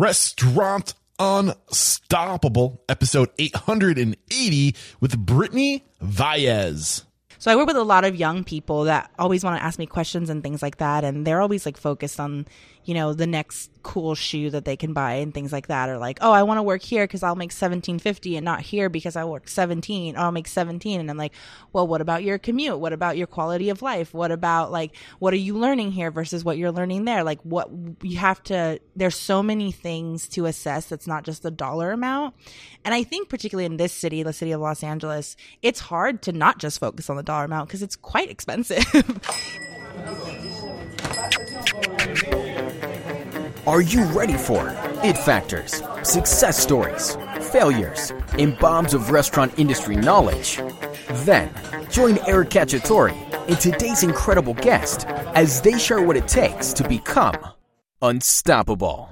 Restaurant Unstoppable, episode 880 with Brittany Valles. So I work with a lot of young people that always want to ask me questions and things like that. And they're always like focused on, you know, the next cool shoe that they can buy and things like that. Or like, oh, I want to work here because I'll make 1750 and not here because I work 17 or I'll make 17. And I'm like, well, what about your commute? What about your quality of life? What about like, what are you learning here versus what you're learning there? Like what you have to, there's so many things to assess. That's not just the dollar amount. And I think particularly in this city, the city of Los Angeles, it's hard to not just focus on the dollar amount because it's quite expensive. Are you ready for it factors, success stories, failures, and bombs of restaurant industry knowledge? Then, join Eric Cacciatore and today's incredible guest as they share what it takes to become unstoppable.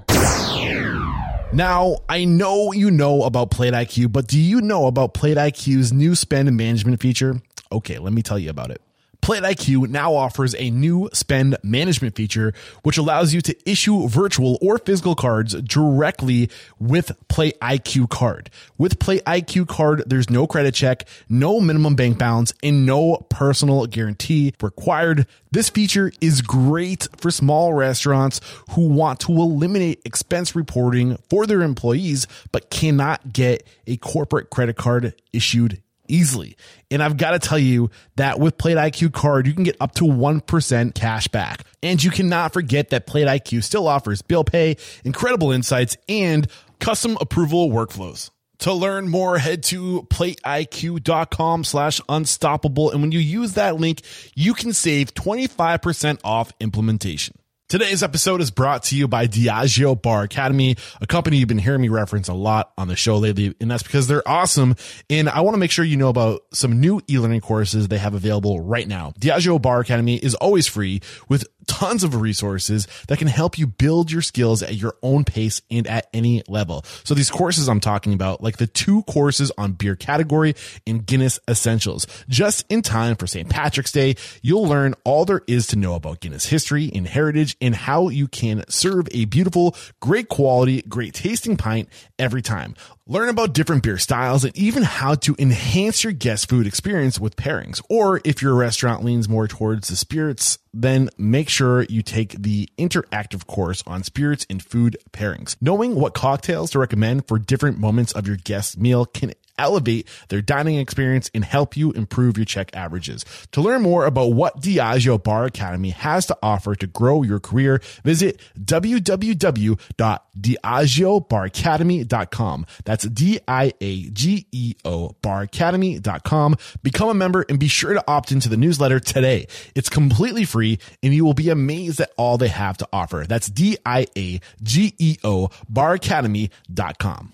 Now, I know you know about Plate IQ, but do you know about Plate IQ's new spend management feature? Okay, let me tell you about it. Plate IQ now offers a new spend management feature, which allows you to issue virtual or physical cards directly with Plate IQ card. With Plate IQ card, there's no credit check, no minimum bank balance, and no personal guarantee required. This feature is great for small restaurants who want to eliminate expense reporting for their employees, but cannot get a corporate credit card issued easily. And I've got to tell you that with Plate IQ card, you can get up to 1% cash back. And you cannot forget that Plate IQ still offers bill pay, incredible insights, and custom approval workflows. To learn more, head to plateiq.com slash unstoppable. And when you use that link, you can save 25% off implementation. Today's episode is brought to you by Diageo Bar Academy, a company you've been hearing me reference a lot on the show lately, and that's because they're awesome. And I want to make sure you know about some new e-learning courses they have available right now. Diageo Bar Academy is always free with tons of resources that can help you build your skills at your own pace and at any level. So these courses I'm talking about, like the two courses on beer category and Guinness essentials, just in time for St. Patrick's Day, you'll learn all there is to know about Guinness history and heritage and how you can serve a beautiful, great quality, great tasting pint every time. Learn about different beer styles and even how to enhance your guest food experience with pairings. Or if your restaurant leans more towards the spirits, then make sure you take the interactive course on spirits and food pairings. Knowing what cocktails to recommend for different moments of your guest meal can elevate their dining experience and help you improve your check averages. To learn more about what Diageo Bar Academy has to offer to grow your career, visit www.diageobaracademy.com. That's D-I-A-G-E-O baracademy.com. Become a member and be sure to opt into the newsletter today. It's completely free and you will be amazed at all they have to offer. That's D-I-A-G-E-O baracademy.com.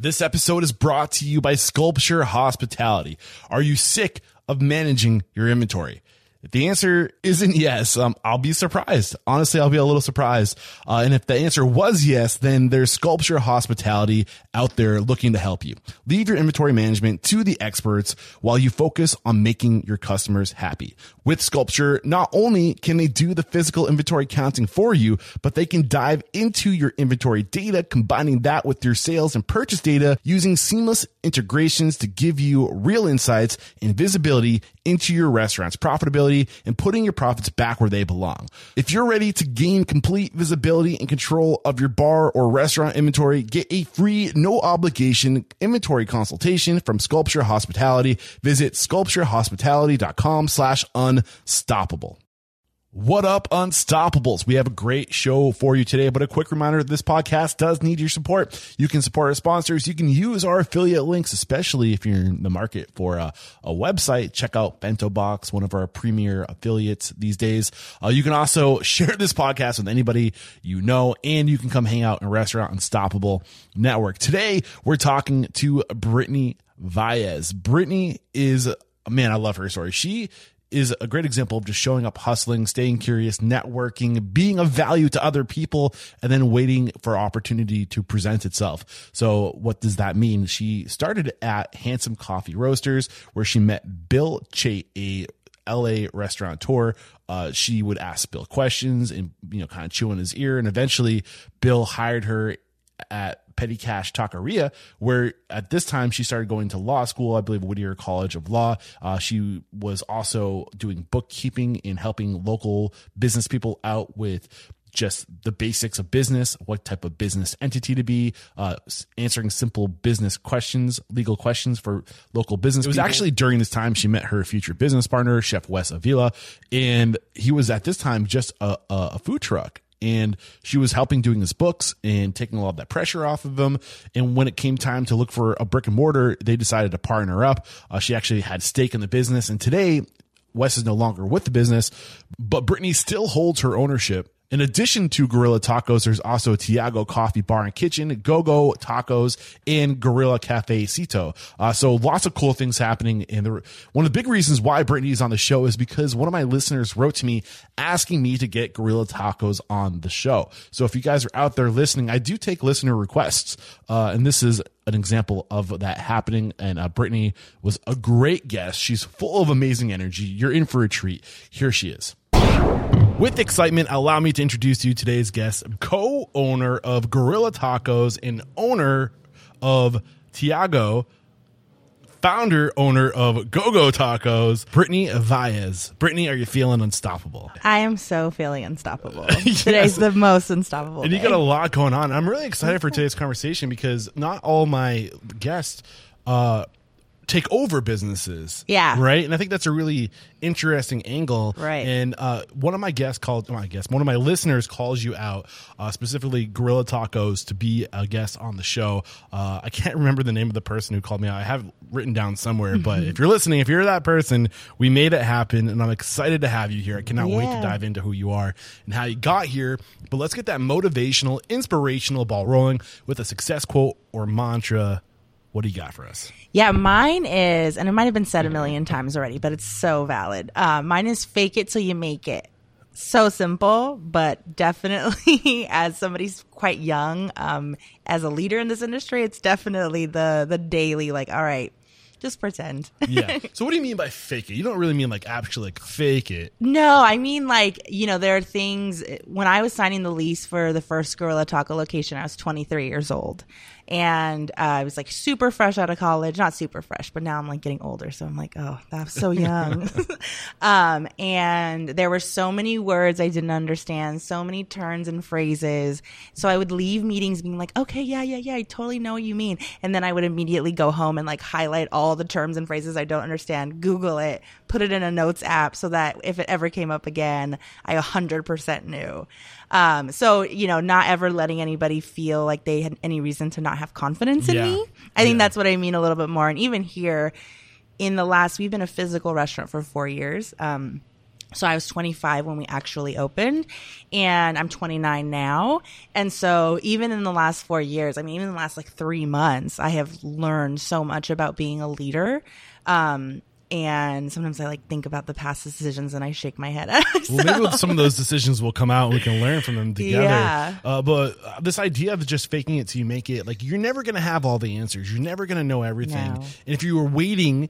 This episode is brought to you by Sculpture Hospitality. Are you sick of managing your inventory? If the answer isn't yes, um, I'll be surprised. Honestly, I'll be a little surprised. Uh, and if the answer was yes, then there's Sculpture Hospitality out there looking to help you. Leave your inventory management to the experts while you focus on making your customers happy. With Sculpture, not only can they do the physical inventory counting for you, but they can dive into your inventory data, combining that with your sales and purchase data using seamless integrations to give you real insights and visibility into your restaurant's profitability and putting your profits back where they belong. If you're ready to gain complete visibility and control of your bar or restaurant inventory, get a free, no obligation inventory consultation from Sculpture Hospitality. Visit sculpturehospitality.com slash unstoppable. What up, Unstoppables? We have a great show for you today, but a quick reminder this podcast does need your support. You can support our sponsors. You can use our affiliate links, especially if you're in the market for a, a website. Check out Bento Box, one of our premier affiliates these days. Uh, you can also share this podcast with anybody you know, and you can come hang out in Restaurant Unstoppable Network. Today, we're talking to Brittany Valles. Brittany is, man, I love her story. She is a great example of just showing up, hustling, staying curious, networking, being of value to other people, and then waiting for opportunity to present itself. So what does that mean? She started at Handsome Coffee Roasters, where she met Bill Chait, a LA restaurateur. Uh, she would ask Bill questions and, you know, kind of chew in his ear. And eventually Bill hired her at Petty Cash Taqueria, where at this time she started going to law school, I believe Whittier College of Law. Uh, she was also doing bookkeeping and helping local business people out with just the basics of business, what type of business entity to be, uh, answering simple business questions, legal questions for local business. It was people. actually during this time she met her future business partner, Chef Wes Avila, and he was at this time just a, a food truck and she was helping doing his books and taking a lot of that pressure off of him. And when it came time to look for a brick and mortar, they decided to partner up. Uh, she actually had stake in the business, and today Wes is no longer with the business, but Brittany still holds her ownership in addition to Guerrilla Tacos, there's also Tiago Coffee Bar and Kitchen, GoGo Tacos, and Guerrilla Cafe Cito. Uh, so lots of cool things happening. And the, one of the big reasons why Brittany is on the show is because one of my listeners wrote to me asking me to get Guerrilla Tacos on the show. So if you guys are out there listening, I do take listener requests. Uh, and this is an example of that happening. And uh, Brittany was a great guest. She's full of amazing energy. You're in for a treat. Here she is. With excitement, allow me to introduce you today's guest, co-owner of Guerrilla Tacos and owner of Tiago, founder owner of GoGo Tacos, Brittany Valles. Brittany, are you feeling unstoppable? I am so feeling unstoppable. yes. Today's the most unstoppable. And you got a lot going on. I'm really excited for today's conversation because not all my guests uh, take over businesses. Yeah. Right. And I think that's a really interesting angle. Right. And uh, one of my guests called, my guest, one of my listeners calls you out, uh, specifically Guerrilla Tacos, to be a guest on the show. Uh, I can't remember the name of the person who called me out. I have written down somewhere, but if you're listening, if you're that person, we made it happen, and I'm excited to have you here. I cannot yeah. wait to dive into who you are and how you got here. But let's get that motivational, inspirational ball rolling with a success quote or mantra what do you got for us? Yeah, mine is, and it might have been said a million times already, but it's so valid. Uh, mine is fake it till you make it. So simple, but definitely as somebody's quite young, um, as a leader in this industry, it's definitely the the daily like, all right, just pretend. yeah. So what do you mean by fake it? You don't really mean like actually like fake it. No, I mean like, you know, there are things when I was signing the lease for the first Guerrilla Taco location, I was 23 years old and uh, I was like super fresh out of college, not super fresh, but now I'm like getting older, so I'm like, oh, that's so young. um, and there were so many words I didn't understand, so many turns and phrases. So I would leave meetings being like, okay, yeah, yeah, yeah, I totally know what you mean, and then I would immediately go home and like highlight all the terms and phrases I don't understand, Google it, put it in a notes app, so that if it ever came up again, I 100% knew. Um, so, you know, not ever letting anybody feel like they had any reason to not have confidence in yeah. me. I think yeah. that's what I mean a little bit more. And even here in the last, we've been a physical restaurant for four years. Um, so I was 25 when we actually opened and I'm 29 now. And so even in the last four years, I mean, even in the last like three months, I have learned so much about being a leader. Um, and sometimes I like think about the past decisions and I shake my head. so. Well, maybe some of those decisions will come out and we can learn from them together. Yeah. Uh, but this idea of just faking it till you make it, like you're never going to have all the answers. You're never going to know everything. No. And if you were waiting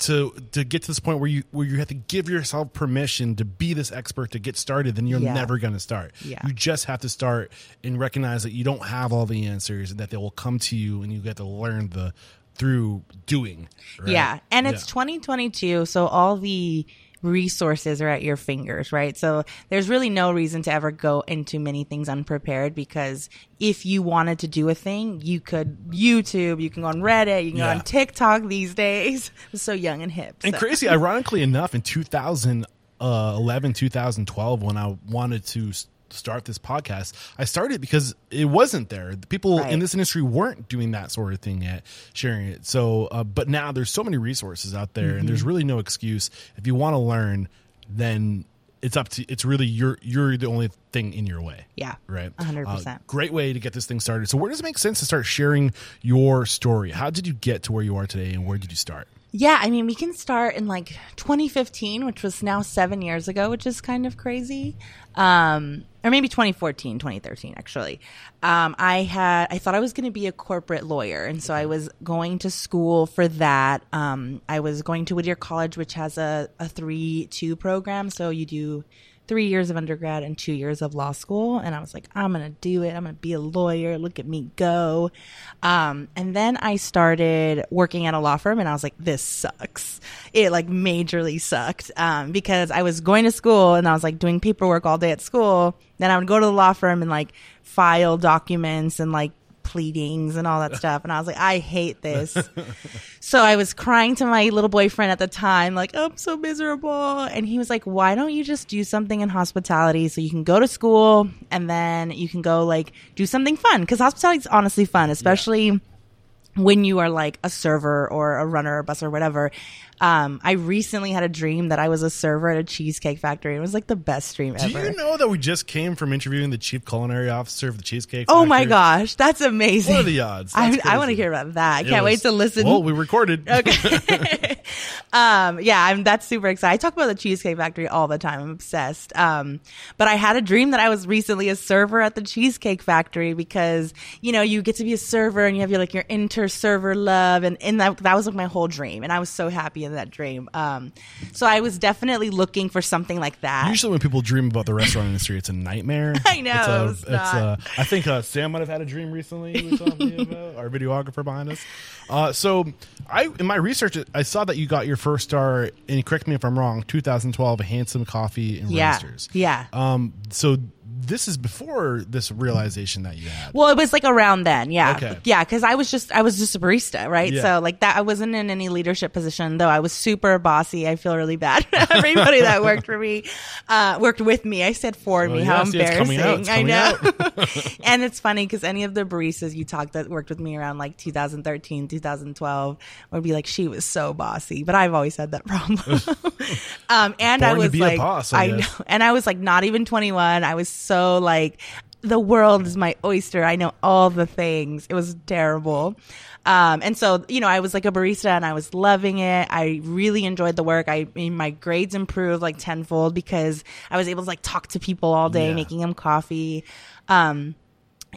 to to get to this point where you where you have to give yourself permission to be this expert to get started, then you're yeah. never going to start. Yeah. You just have to start and recognize that you don't have all the answers and that they will come to you and you get to learn the through doing. Right? Yeah. And it's yeah. 2022. So all the resources are at your fingers, right? So there's really no reason to ever go into many things unprepared because if you wanted to do a thing, you could YouTube, you can go on Reddit, you can yeah. go on TikTok these days. so young and hip. And crazy, ironically enough, in 2011, uh, 2012, when I wanted to start this podcast, I started because it wasn't there. The people right. in this industry weren't doing that sort of thing yet, sharing it. So, uh, but now there's so many resources out there, mm-hmm. and there's mm-hmm. really no excuse. If you want to learn, then it's up to it's really you're you're the only thing in your way. Yeah, right. hundred uh, percent. Great way to get this thing started. So, where does it make sense to start sharing your story? How did you get to where you are today, and where did you start? Yeah, I mean, we can start in like 2015, which was now seven years ago, which is kind of crazy. Um, or maybe 2014, 2013, actually. Um, I had, I thought I was going to be a corporate lawyer. And so I was going to school for that. Um, I was going to Whittier College, which has a, a 3 2 program. So you do three years of undergrad and two years of law school. And I was like, I'm going to do it. I'm going to be a lawyer. Look at me go. Um, and then I started working at a law firm and I was like, this sucks. It like majorly sucked. Um, because I was going to school and I was like doing paperwork all day at school. Then I would go to the law firm and like file documents and like pleadings and all that stuff. And I was like, I hate this. so I was crying to my little boyfriend at the time, like, oh, I'm so miserable. And he was like, why don't you just do something in hospitality so you can go to school and then you can go like do something fun? Cause hospitality is honestly fun, especially. Yeah when you are like a server or a runner or bus or whatever. Um, I recently had a dream that I was a server at a cheesecake factory. It was like the best dream ever. Do you know that we just came from interviewing the chief culinary officer of the cheesecake? Factory? Oh my gosh, that's amazing! What are the odds? I, That's I want to hear about that. I It can't was- wait to listen. Well, we recorded. Okay. um, yeah, I'm that's super excited. I talk about the Cheesecake Factory all the time. I'm obsessed. Um, but I had a dream that I was recently a server at the Cheesecake Factory because, you know, you get to be a server and you have your like your inter server love and, and that that was like my whole dream. And I was so happy in that dream. Um, so I was definitely looking for something like that. Usually, when people dream about the restaurant industry, it's a nightmare. I know, It's a, it's a- I think uh, Sam might have had a dream recently. He was telling about our videographer behind us. Uh, so, I in my research, I saw that you got your first star. And correct me if I'm wrong. 2012, Handsome Coffee and Yeah. Roasters. Yeah. Um. So this is before this realization that you had. Well, it was like around then, yeah, Okay. yeah, because I was just I was just a barista, right? Yeah. So like that, I wasn't in any leadership position, though. I was super bossy. I feel really bad. Everybody that worked for me, uh, worked with me. I said for me. Well, How yes, embarrassing! out, I know. and it's funny because any of the baristas you talked that worked with me around like 2013, 2012 would be like, she was so bossy, but I've always had that problem. um, and I Born to was like, boss, I know, and I was like not even 21. I was so like the world is my oyster. I know all the things. It was terrible. Um, and so, you know, I was like a barista and I was loving it. I really enjoyed the work. I mean, my grades improved like tenfold because I was able to like talk to people all day, Yeah. making them coffee. Um,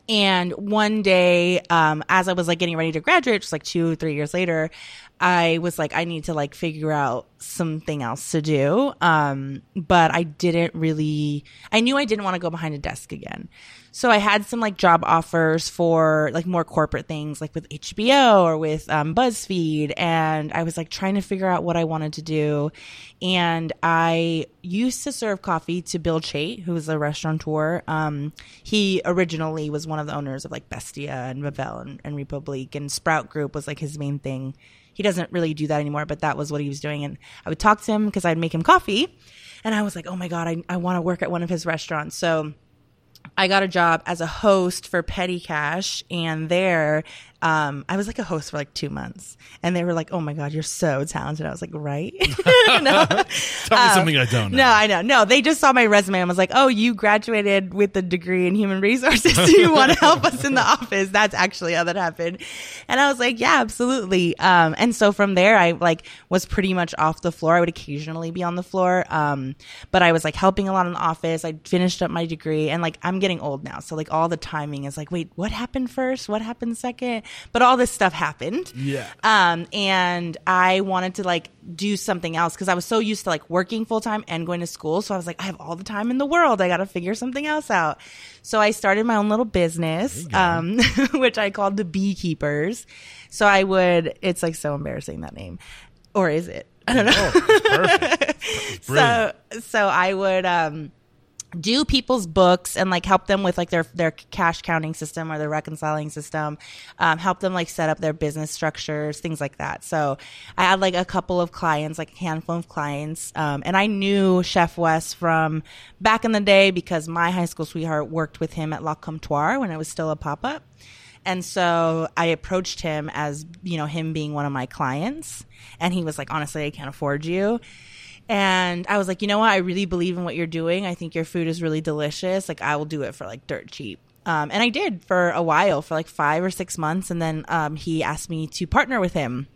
and one day, um, as I was like getting ready to graduate, just like two, three years later, I was like, I need to like figure out something else to do. Um, but I didn't really, I knew I didn't want to go behind a desk again. So I had some like job offers for like more corporate things, like with HBO or with um, BuzzFeed. And I was like trying to figure out what I wanted to do. And I used to serve coffee to Bill Chait, who was a restaurateur. Um, he originally was one of the owners of like Bestia and Bavel and, and Republique and Sprout Group was like his main thing. He doesn't really do that anymore, but that was what he was doing. And I would talk to him because I'd make him coffee. And I was like, oh my God, I, I want to work at one of his restaurants. So I got a job as a host for Petty Cash, and there, um, I was like a host for like two months, and they were like, "Oh my god, you're so talented." I was like, "Right?" no, Tell me something I don't know. no, I know. No, they just saw my resume and was like, "Oh, you graduated with a degree in human resources. Do you want to help us in the office?" That's actually how that happened. And I was like, "Yeah, absolutely." Um, and so from there, I like was pretty much off the floor. I would occasionally be on the floor, um, but I was like helping a lot in the office. I finished up my degree, and like I'm getting old now, so like all the timing is like, wait, what happened first? What happened second? But all this stuff happened. Yeah. Um, and I wanted to like do something else because I was so used to like working full time and going to school. So I was like, I have all the time in the world. I got to figure something else out. So I started my own little business, um, which I called the Beekeepers. So I would, it's like so embarrassing that name. Or is it? I don't know. Oh. So, so I would, um, do people's books and like help them with like their their cash counting system or their reconciling system um, help them like set up their business structures things like that so i had like a couple of clients like a handful of clients um, and i knew chef Wes from back in the day because my high school sweetheart worked with him at Le Comptoir when it was still a pop-up and so I approached him as, you know, him being one of my clients. And he was like, honestly, I can't afford you. And I was like, you know what? I really believe in what you're doing. I think your food is really delicious. Like, I will do it for like dirt cheap. Um, and I did for a while, for like five or six months. And then um, he asked me to partner with him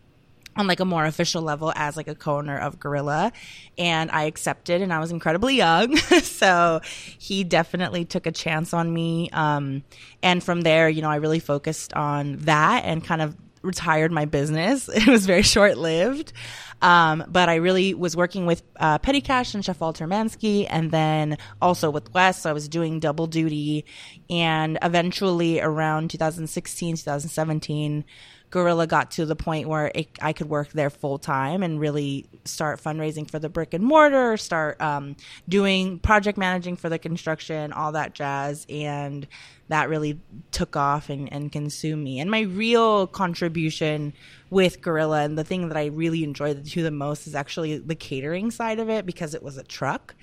on like a more official level as like a co-owner of Guerrilla and I accepted and I was incredibly young so he definitely took a chance on me um and from there you know I really focused on that and kind of retired my business. It was very short lived. Um, but I really was working with uh, Petty Cash and Chef Walter Manzke, and then also with Wes. So I was doing double duty. And eventually, around 2016, 2017, Guerrilla got to the point where it, I could work there full time and really start fundraising for the brick and mortar, start um, doing project managing for the construction, all that jazz. And that really took off and, and consumed me. And my real contribution with Guerrilla and the thing that I really enjoyed the to the most is actually the catering side of it because it was a truck.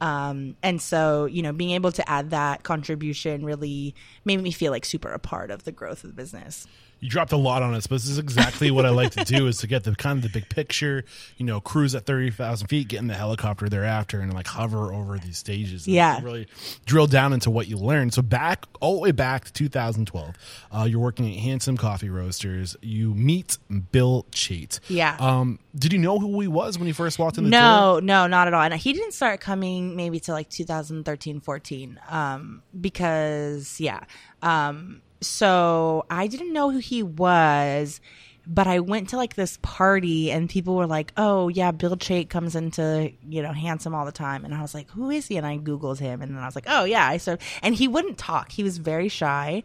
Um, and so, you know, being able to add that contribution really made me feel like super a part of the growth of the business you dropped a lot on us, but this is exactly what I like to do is to get the kind of the big picture, you know, cruise at 30,000 feet, get in the helicopter thereafter and like hover over these stages. yeah. Really drill down into what you learned. So back, all the way back to 2012, uh, you're working at Handsome Coffee Roasters. You meet Bill Chait. Yeah. Um, did you know who he was when he first walked in the no, door? No, not at all. And he didn't start coming maybe to like 2013, 14. Um, because yeah. Um, so I didn't know who he was, but I went to like this party and people were like, "Oh yeah, Bill Chait comes into you know handsome all the time," and I was like, "Who is he?" And I googled him, and then I was like, "Oh yeah," I so and he wouldn't talk. He was very shy.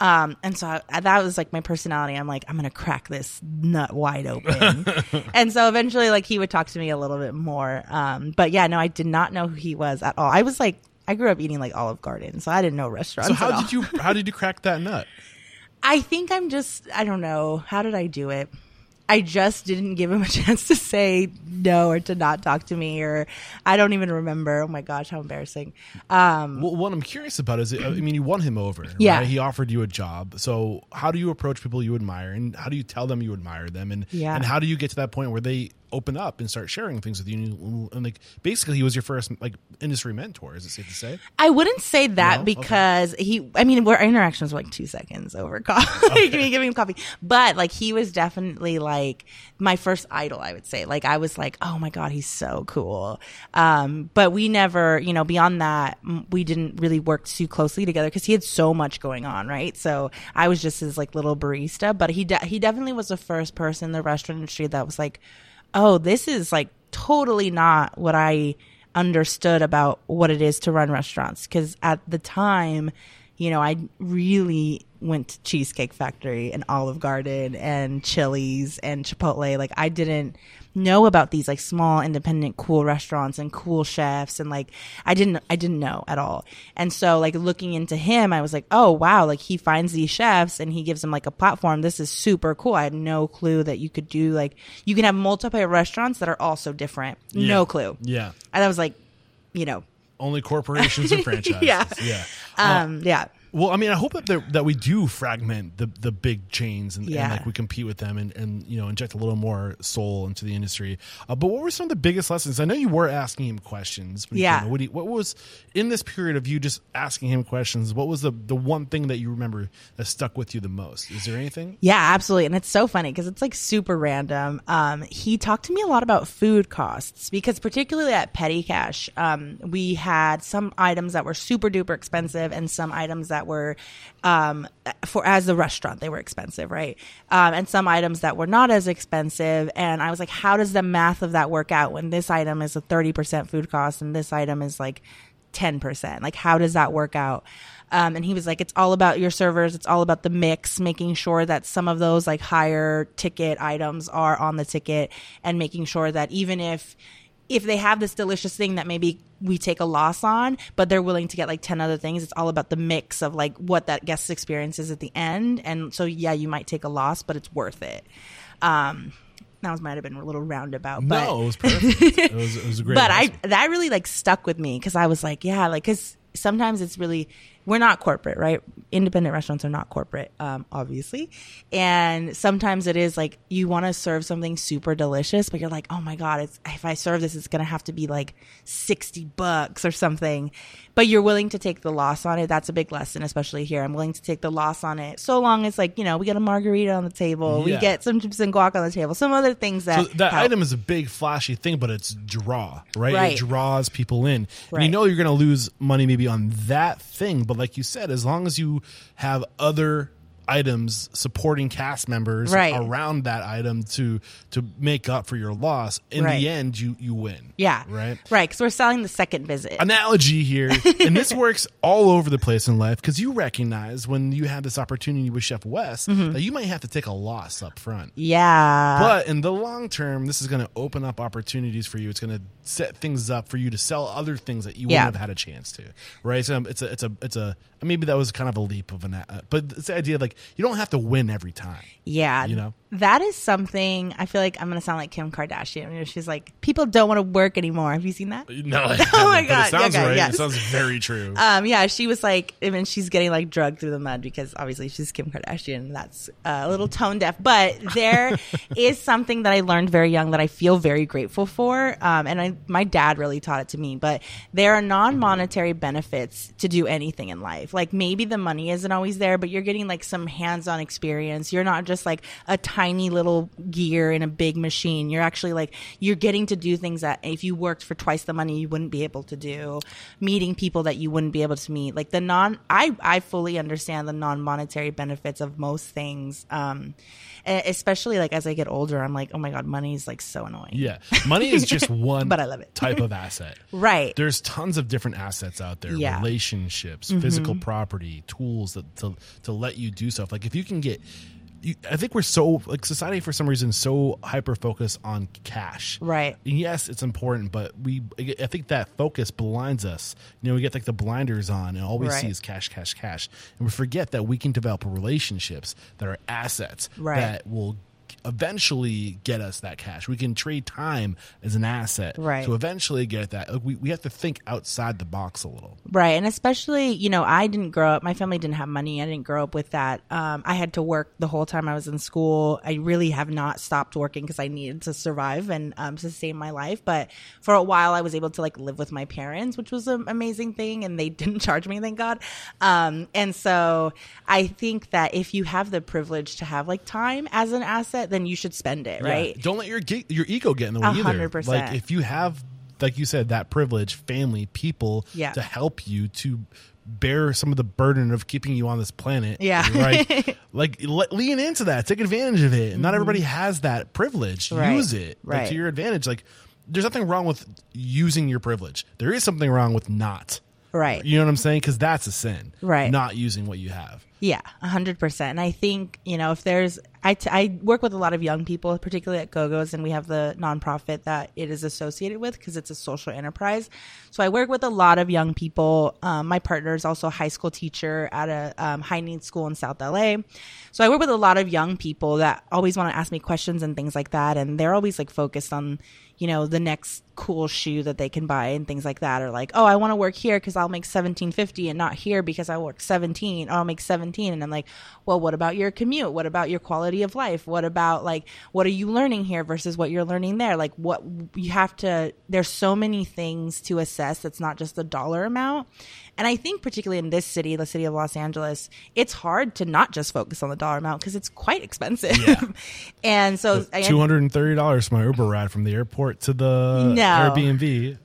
Um, and so I, that was like my personality. I'm like, I'm gonna crack this nut wide open. and so eventually, like he would talk to me a little bit more. Um, but yeah, no, I did not know who he was at all. I was like I grew up eating like Olive Garden, so I didn't know restaurants. So how did you how did you crack that nut? I think I'm just I don't know. How did I do it? I just didn't give him a chance to say no or to not talk to me or I don't even remember. Oh my gosh, how embarrassing. Um, well, what I'm curious about is, I mean, you won him over. Yeah. Right? He offered you a job. So how do you approach people you admire and how do you tell them you admire them? And, yeah. and how do you get to that point where they open up and start sharing things with you. And, like basically, he was your first like industry mentor. Is it safe to say? I wouldn't say that No? because he. I mean, our interactions were like two seconds over coffee. Okay. me, give me coffee. But like, he was definitely like my first idol. I would say. Like, I was like, oh my god, he's so cool. Um, but we never, you know, beyond that, we didn't really work too closely together because he had so much going on, right? So I was just his like little barista. But he de- he definitely was the first person in the restaurant industry that was like oh, this is like totally not what I understood about what it is to run restaurants. Cause at the time, you know, I really went to Cheesecake Factory and Olive Garden and Chili's and Chipotle. Like I didn't know about these like small independent cool restaurants and cool chefs and like I didn't I didn't know at all. And so like looking into him, I was like, "Oh, wow, like he finds these chefs and he gives them like a platform. This is super cool. I had no clue that you could do like you can have multiple restaurants that are also different. Yeah. No clue." Yeah. And I was like, you know, Only corporations and franchises. Yeah. Yeah. um yeah. Well, I mean, I hope that that we do fragment the the big chains and, Yeah. and like we compete with them and, and you know inject a little more soul into the industry. Uh, but what were some of the biggest lessons? I know you were asking him questions. Yeah. What, you- what was in this period of you just asking him questions? What was the the one thing that you remember that stuck with you the most? Is there anything? Yeah, absolutely. And it's so funny because it's like super random. Um, he talked to me a lot about food costs because, particularly at Petty Cash, um, we had some items that were super duper expensive and some items that were, um, for as a restaurant, they were expensive, right? Um, and some items that were not as expensive. And I was like, how does the math of that work out when this item is a 30% food cost and this item is like 10%? Like, how does that work out? Um, and he was like, it's all about your servers. It's all about the mix, making sure that some of those like higher ticket items are on the ticket and making sure that even if, if they have this delicious thing that maybe we take a loss on, but they're willing to get like 10 other things, it's all about the mix of like what that guest experience is at the end. And so, yeah, you might take a loss, but it's worth it. Um, that was might have been a little roundabout, but no, it was perfect. it, was, it was a great. but I that really like stuck with me because I was like, yeah, like because sometimes it's really we're not corporate, right? Independent restaurants are not corporate, um, obviously, and sometimes it is like you want to serve something super delicious, but you're like, oh my god, it's if I serve this, it's gonna have to be like sixty bucks or something, but you're willing to take the loss on it. That's a big lesson, especially here. I'm willing to take the loss on it, so long as like you know we get a margarita on the table, we get some chips and guac on the table, some other things that So that help. item is a big flashy thing, but it's draw, right? Right. It draws people in. And you know you're going to lose money maybe on that thing, but like you said, as long as you have other items supporting cast members Right. around that item to to make up for your loss in Right. the end you you win Yeah. right Right. Because we're selling the second visit. analogy here and this works all over the place in life because you recognize when you have this opportunity with chef Wes Mm-hmm. that you might have to take a loss up front yeah. but in the long term, this is going to open up opportunities for you. It's going to set things up for you to sell other things that you Yeah. wouldn't have had a chance to, right? So um, it's a, it's a, it's a. Maybe that was kind of a leap of an, uh, but it's the idea of like you don't have to win every time. Yeah. You know? That is something I feel like I'm going to sound like Kim Kardashian. You know, She's like, people don't want to work anymore. Have you seen that? No, Oh my God. it sounds Okay, right. yes. It sounds very true. Um, yeah, she was like, I mean, she's getting like drugged through the mud because obviously she's Kim Kardashian. That's uh, a little tone deaf, but there is something that I learned very young that I feel very grateful for. Um, and I, my dad really taught it to me, but there are non-monetary benefits to do anything in life. Like maybe the money isn't always there, but you're getting like some hands-on experience. You're not just like a tiny little gear in a big machine. You're actually like, you're getting to do things that if you worked for twice the money, you wouldn't be able to do. Meeting people that you wouldn't be able to meet. Like the non, I, I fully understand the non-monetary benefits of most things. Um, especially like as I get older, I'm like, oh my God, money is like so annoying. yeah, money is just one, But I love it. type of asset. Right. There's tons of different assets out there. Yeah. Mm-hmm. Relationships, physical property, tools that to to let you do stuff. Like if you can get. I think we're so like society for some reason so hyper focused on cash. Right. And yes, it's important, but we I think that focus blinds us. You know, we get like the blinders on, and all we see is cash, cash, cash, and we forget that we can develop relationships that are assets Right. that will eventually get us that cash. We can trade time as an asset Right. to eventually get that. Like we, we have to think outside the box a little. Right. And especially, you know, I didn't grow up, my family didn't have money. I didn't grow up with that. Um, I had to work the whole time I was in school. I really have not stopped working because I needed to survive and um, sustain my life. But for a while, I was able to like live with my parents, which was an amazing thing. And they didn't charge me, thank God. Um, and so I think that if you have the privilege to have like time as an asset, then you should spend it, right? Yeah. Don't let your ge- your ego get in the way hundred percent. Like if you have, like you said, that privilege, family, people Yeah. to help you to bear some of the burden of keeping you on this planet. Yeah. Right. like le- lean into that. Take advantage of it. Not everybody has that privilege. Mm-hmm. Right. Use it like, to your advantage. Like there's nothing wrong with using your privilege. There is something wrong with not. Right. You know what I'm saying? Because that's a sin. Right. Not using what you have. Yeah, a hundred percent. And I think you know if there's, I, t- I work with a lot of young people, particularly at GoGo's, and we have the nonprofit that it is associated with because it's a social enterprise. So I work with a lot of young people. Um, my partner is also a high school teacher at a um, high needs school in South LA. So I work with a lot of young people that always want to ask me questions and things like that, and they're always like focused on you know the next cool shoe that they can buy and things like that or like oh i want to work here because i'll make 1750 and not here because i work 17 or i'll make 17 and i'm like well what about your commute? What about your quality of life? What about like what are you learning here versus what you're learning there? Like what you have to there's so many things to assess that's not just the dollar amount. And i think particularly in this city the city of los angeles it's hard to not just focus on the dollar amount because it's quite expensive. Yeah. and so Two hundred and thirty dollars for my Uber ride from the airport to the No. Airbnb.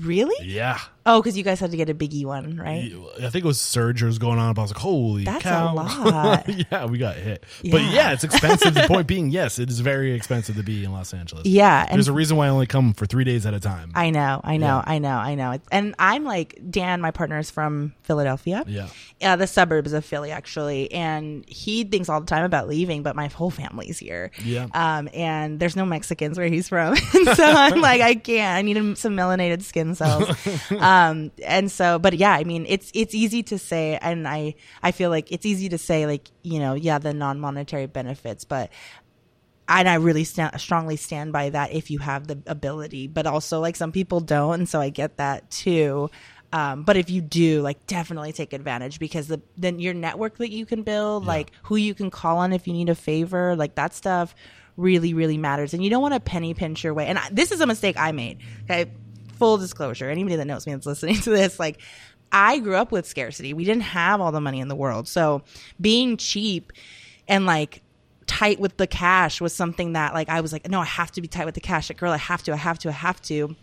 really Yeah. Oh, because you guys had to get a biggie one, right? I think it was surge was going on, but I was like, "Holy That's a lot. yeah, we got hit. But Yeah. yeah, it's expensive. the point being, yes, it is very expensive to be in Los Angeles. Yeah, and there's a reason why I only come for three days at a time. I know, I know. I know, I know. And I'm like Dan, my partner is from Philadelphia. yeah, uh, the suburbs of Philly, actually, and he thinks all the time about leaving, but my whole family's here. Yeah. Um, and there's no Mexicans where he's from, and so I'm like, I can't. I need some melanated skin cells. Um, and so, but yeah, I mean, it's it's easy to say, and I I feel like it's easy to say, like you know, yeah, the non monetary benefits, but and I really stand, strongly stand by that if you have the ability, but also like some people don't, and so I get that too. Um, but if you do, like, definitely take advantage because the then your network that you can build, like who you can call on if you need a favor, like that stuff really, really matters. And you don't want to penny pinch your way. And I, this is a mistake I made. Okay, full disclosure. Anybody that knows me that's listening to this, like. I grew up with scarcity. We didn't have all the money in the world. So being cheap and like tight with the cash was something that like I was like, no, I have to be tight with the cash. Like, girl, I have to, I have to, I have to.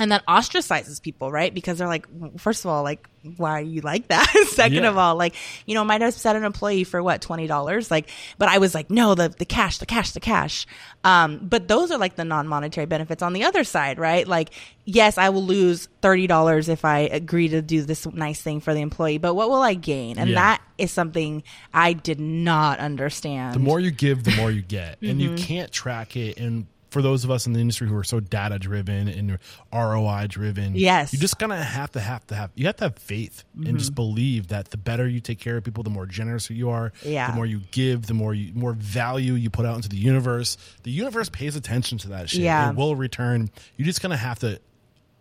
And that ostracizes people, right? Because they're like, first of all, like, why are you like that? Second Yeah. of all, like, you know, might have set an employee for what twenty dollars, like, but I was like, no, the the cash, the cash, the cash. Um, but those are like the non monetary benefits on the other side, right? Like, yes, I will lose thirty dollars if I agree to do this nice thing for the employee, but what will I gain? And Yeah. that is something I did not understand. the more you give, the more you get, and Mm-hmm. you can't track it. And for those of us in the industry who are so data driven and ROI driven, Yes. you just kind of have to have to have you have to have faith and just believe that the better you take care of people, the more generous you are, Yeah. the more you give, the more you more value you put out into the universe. The universe pays attention to that shit. Yeah. It will return. You just kind of have to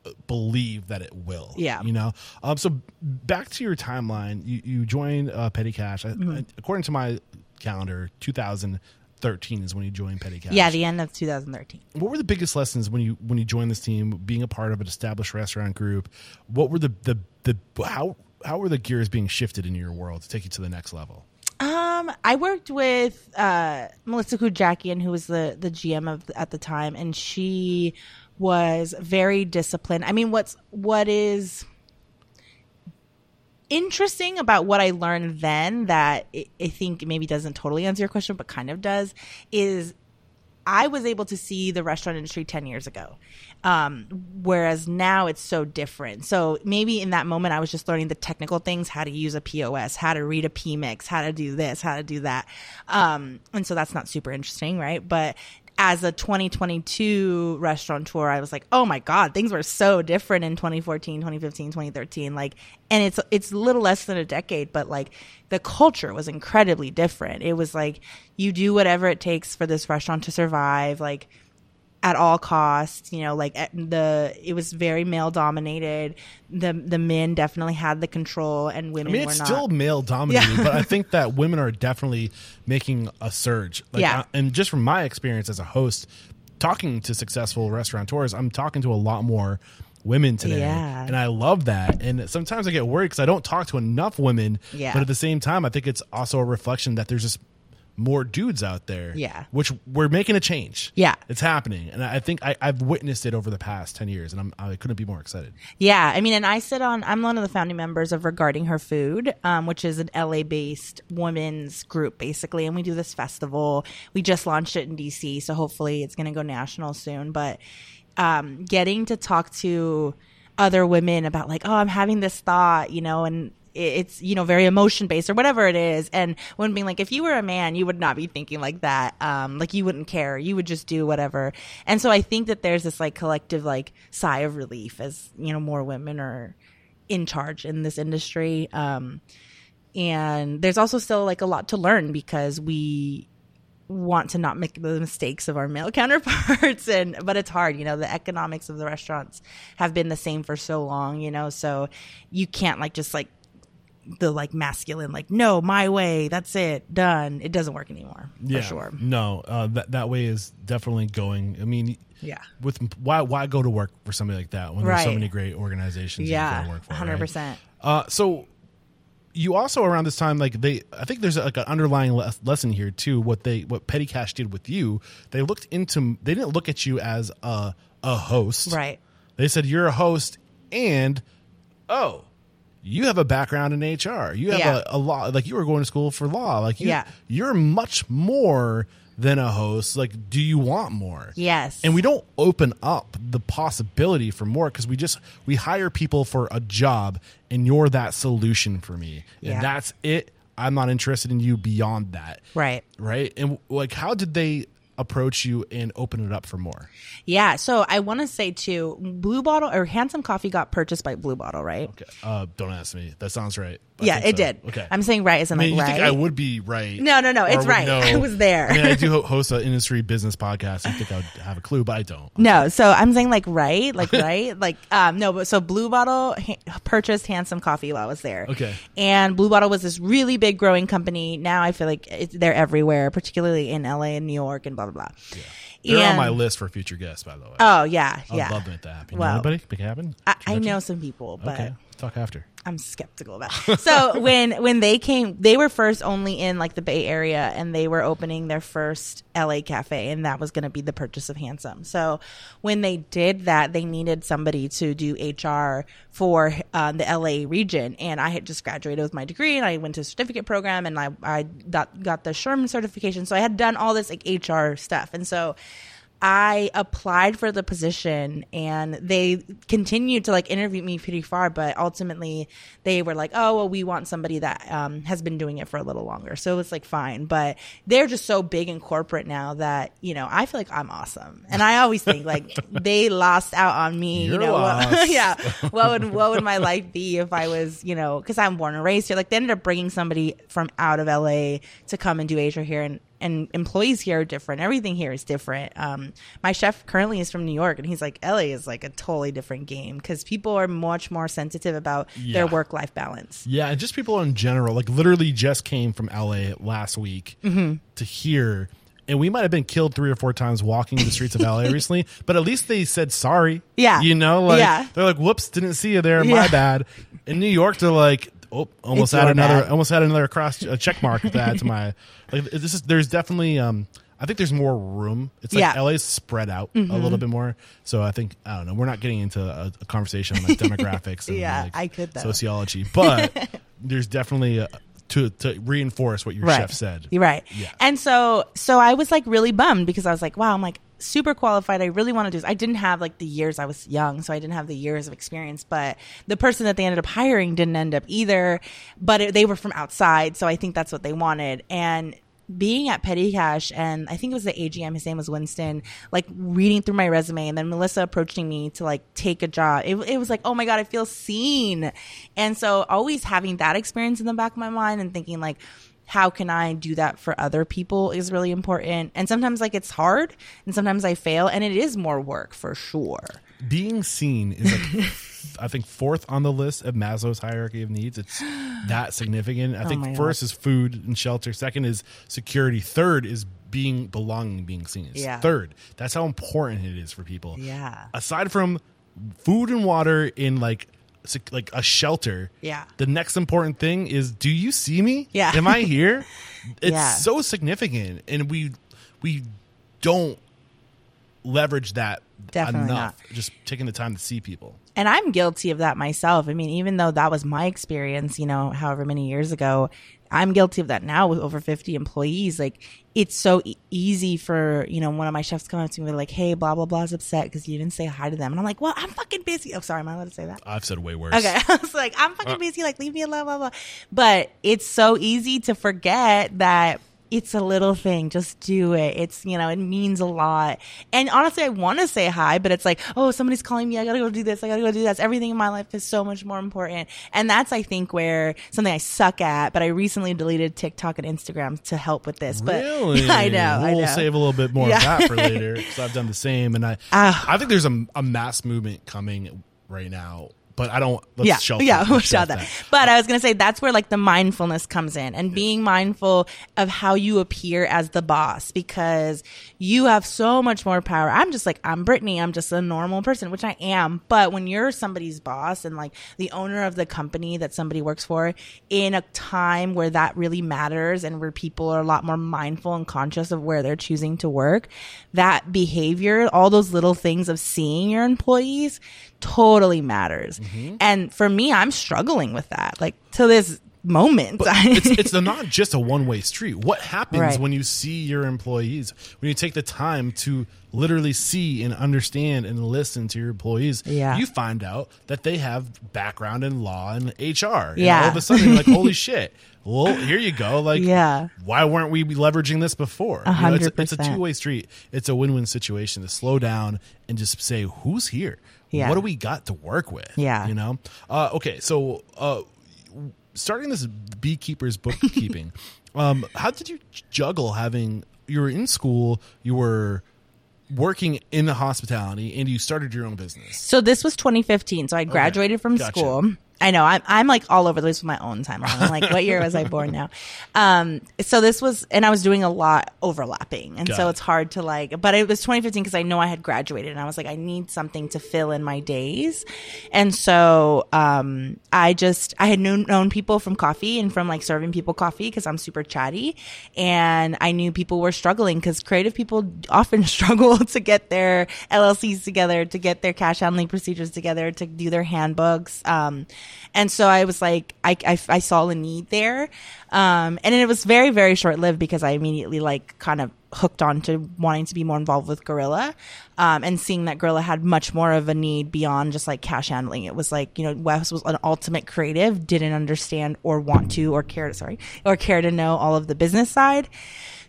uh, believe that it will. Yeah. You know? Um, so back to your timeline, you, you joined uh, Petty Cash. Mm-hmm. I, according to my calendar, 2013 is when you joined Petty Cash. yeah, the end of 2013. what were the biggest lessons when you when you joined this team, being a part of an established restaurant group? What were the the, the how how were the gears being shifted in your world to take you to the next level? Um, I worked with uh, Melissa Kujakian, who was the the GM of at the time, and she was very disciplined. I mean, what's what is interesting about what I learned then that I think maybe doesn't totally answer your question, but kind of does, is I was able to see the restaurant industry 10 years ago. Um, whereas now it's so different. So maybe in that moment, I was just learning the technical things, how to use a POS, how to read a PMix, how to do this, how to do that. Um, and so that's not super interesting, right? But as a 2022 restaurateur, I was like, oh my God, things were so different in 2014, 2015, 2013. Like, and it's, it's little less than a decade, but like the culture was incredibly different. It was like, you do whatever it takes for this restaurant to survive. Like, at all costs you know like the it was very male dominated the the men definitely had the control and I women mean, were it's not still male dominated, Yeah. but I think that women are definitely making a surge. Like, Yeah. uh, and just from my experience as a host, talking to successful restaurateurs, I'm talking to a lot more women today, Yeah. and I love that. And sometimes I get worried because I don't talk to enough women. Yeah. But at the same time, I think it's also a reflection that there's just more dudes out there. Yeah. Which we're making a change. Yeah. It's happening, and I think I, I've witnessed it over the past ten years, and I'm, I couldn't be more excited. Yeah, I mean, and I sit on. I'm one of the founding members of Regarding Her Food, um, which is an LA-based women's group, basically, and we do this festival. We just launched it in DC, so hopefully it's going to go national soon. But um, getting to talk to other women about like, oh, I'm having this thought, you know, and it's you know very emotion based or whatever it is. And when being like if you were a man you would not be thinking like that. Um like you wouldn't care. You would just do whatever. And so i think that there's this like collective like sigh of relief as you know more women are in charge in this industry. Um and there's also still like a lot to learn because we want to not make the mistakes of our male counterparts. And but it's hard you know the economics of the restaurants have been the same for so long you know so you can't like just like the like masculine like no my way that's it done it doesn't work anymore for sure No, uh, that that way is definitely going. I mean, Yeah. With why why go to work for somebody like that when there's so many great organizations yeah work for? 100% right? Uh, so you also around this time like they I think there's like an underlying le- lesson here too. What they what Petty Cash did with you, they looked into they didn't look at you as a a host, right They said you're a host and oh. You have a background in HR. You have Yeah. a, a law, like you were going to school for law. Like you, Yeah. you're much more than a host. Like, do you want more? yes And we don't open up the possibility for more because we just we hire people for a job, and you're that solution for me, Yeah. and that's it. I'm not interested in you beyond that, right right? And like, how did they approach you and open it up for more? yeah so i want to say too blue bottle or handsome coffee got purchased by blue bottle right Okay, uh, don't ask me. That sounds right. I yeah it so. did Okay, i'm saying right isn't I mean, like you right think I would be right? No, no, no, it's right. know- I was there. I mean, I do host an industry business podcast. I think I would have a clue, but I don't. No, so I'm saying like right, like right, like um no, but so Blue Bottle ha- purchased Handsome Coffee while I was there. Okay. and Blue Bottle was this really big growing company. Now I feel like it's, they're everywhere, particularly in LA and New York and blah blah blah. Yeah. They're on my list for future guests, by the way. Oh yeah, I'd yeah. love to make that happen. You Well, know anybody it happen? I, I know some people, but Okay. Talk after. I'm skeptical about. It. So when when they came, they were first only in like the Bay Area, and they were opening their first LA cafe, and that was going to be the purchase of Handsome. So when they did that, they needed somebody to do HR for uh, the LA region, and I had just graduated with my degree, and I went to a certificate program, and I I got, got the SHRM certification, so I had done all this like HR stuff, and so. I applied for the position and they continued to like interview me pretty far, but ultimately they were like, oh, well, we want somebody that um, has been doing it for a little longer. So it's like fine. But they're just so big and corporate now that, you know, I feel like I'm awesome. And I always think like they lost out on me. You're you know, what, yeah. What would, what would my life be if I was, you know, because I'm born and raised here. Like they ended up bringing somebody from out of LA to come and do Asia here. And and employees here are different. Everything here is different. Um, my chef currently is from New York, and he's like, LA is like a totally different game because people are much more sensitive about Yeah. their work life balance. Yeah, and just people in general, like literally just came from LA last week Mm-hmm. to here. And we might have been killed three or four times walking the streets of LA recently, but at least they said sorry. Yeah. You know, like Yeah. they're like, whoops, didn't see you there, my Yeah. bad. In New York, they're like, oh, almost had another bad. almost had another cross a check mark to add to my like this is there's definitely um I think there's more room. It's like Yeah. Mm-hmm. LA's spread out a little bit more. So I think I don't know. We're not getting into a, a conversation on like demographics and Yeah, like I could, though. sociology, but there's definitely a, to to reinforce what your chef said. You're right. Yeah. And so so I was like really bummed because I was like, wow, I'm like super qualified. I really want to do this. I didn't have like the years I was young, so I didn't have the years of experience, but the person that they ended up hiring didn't end up either, but it, they were from outside, so I think that's what they wanted. And being at Petty Cash and I think it was the AGM, his name was Winston, like reading through my resume and then Melissa approaching me to like take a job. It, it was like, oh my God, I feel seen. And so always having that experience in the back of my mind and thinking like, how can I do that for other people is really important. And sometimes like it's hard and sometimes I fail and it is more work for sure. Being seen is like I think fourth on the list of Maslow's hierarchy of needs. It's that significant. I Oh think God. first is food and shelter. Second is security. Third is being belonging, being seen. It's Yeah. Third. That's how important it is for people. Yeah. Aside from food and water in like like a shelter. Yeah. The next important thing is do you see me? Yeah. Am I here? It's Yeah. so significant and we we don't leverage that Definitely enough. Just taking the time to see people. and I'm guilty of that myself. I mean, even though that was my experience, you know, however many years ago, I'm guilty of that now with over 50 employees. Like, it's so e- easy for, you know, one of my chefs come up to me and be like, hey, blah, blah, blah's upset because you didn't say hi to them. And I'm like, well, I'm fucking busy. Oh, sorry, am I allowed to say that? I've said way worse. Okay. I was like, I'm fucking uh. busy. Like, leave me alone, blah, blah. But it's so easy to forget that it's a little thing. Just do it. It's, you know, it means a lot. And honestly, I want to say hi, but it's like, oh, somebody's calling me. I got to go do this. I got to go do this. Everything in my life is so much more important. And that's, I think, where something I suck at, but I recently deleted TikTok and Instagram to help with this. But Really? I know. We'll know. save a little bit more Yeah. of that for later because I've done the same, and I Ah. I think there's a, a mass movement coming right now. But I don't. Let's yeah, shelf yeah, that. we'll shelf shelf that. But I was gonna say that's where like the mindfulness comes in, and being mindful of how you appear as the boss because you have so much more power. I'm just like I'm Brittany. I'm just a normal person, which I am. But when you're somebody's boss and like the owner of the company that somebody works for, in a time where that really matters and where people are a lot more mindful and conscious of where they're choosing to work, that behavior, all those little things of seeing your employees totally matters. Mm-hmm. And for me, I'm struggling with that. Like to this moment. it's it's not just a one way street. What happens Right. when you see your employees? When you take the time to literally see and understand and listen to your employees, Yeah. you find out that they have background in law and HR. And Yeah. all of a sudden, like, holy shit. Well, here you go. Like, Yeah. why weren't we leveraging this before? You know, it's, it's a two way street. It's a win win situation to slow down and just say, who's here? Yeah. What do we got to work with? Yeah. You know? Uh, okay. So, uh, starting this beekeeper's bookkeeping, um, how did you juggle having you were in school, you were working in the hospitality, and you started your own business? So this was 2015. So I graduated from Gotcha. school I know. I'm I'm like all over the place with my own timeline. I'm like, what year was I born now? Um, so this was, and I was doing a lot overlapping, and Got so it. it's hard to like. But it was 2015 because I know I had graduated, and I was like, I need something to fill in my days, and so um, I just I had known, known people from coffee and from like serving people coffee because I'm super chatty, and I knew people were struggling because creative people often struggle to get their LLCs together, to get their cash handling procedures together, to do their handbooks. Um, and so I was like, I, I, I saw a need there. Um, and it was very, very short lived because I immediately like kind of hooked on to wanting to be more involved with Guerrilla, um, and seeing that Guerrilla had much more of a need beyond just like cash handling. It was like, you know, Wes was an ultimate creative, didn't understand or want to or care, sorry, or care to know all of the business side.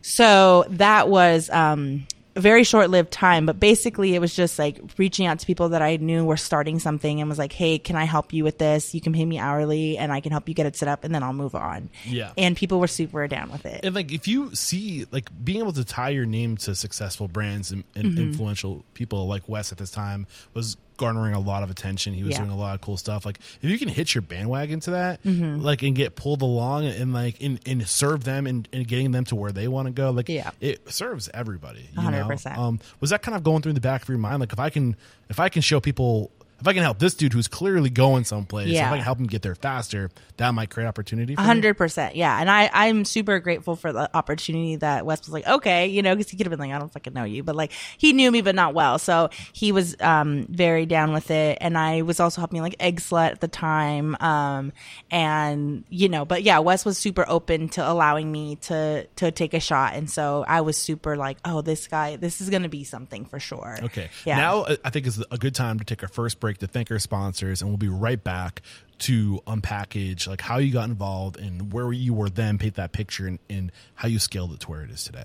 So that was, um, a very short-lived time, but basically it was just like reaching out to people that I knew were starting something and was like, "Hey, can I help you with this? You can pay me hourly and I can help you get it set up and then I'll move on." Yeah. And people were super down with it. And like if you see like being able to tie your name to successful brands and, and Mm-hmm. influential people like Wes at this time was garnering a lot of attention. He was Yeah. doing a lot of cool stuff. Like if you can hitch your bandwagon to that, Mm-hmm. like and get pulled along and like and, and serve them and, and getting them to where they want to go, like Yeah. it serves everybody. You 100%. Know? Um, was that kind of going through the back of your mind? Like if I can if I can show people if I can help this dude who's clearly going someplace, if I can help him get there faster, that might create opportunity. A hundred percent, yeah. And I, I'm super grateful for the opportunity that Wes was like, okay, you know, because he could have been like, I don't fucking know you, but like he knew me, but not well. So he was um very down with it, and I was also helping like Eggslut at the time, um, and you know, but yeah, Wes was super open to allowing me to to take a shot, and so I was super like, oh, this guy, this is gonna be something for sure. Okay. yeah. Now uh, I think is a good time to take our first break to thank our sponsors, and we'll be right back to unpackage like how you got involved and where you were then, paint that picture, and, and how you scaled it to where it is today.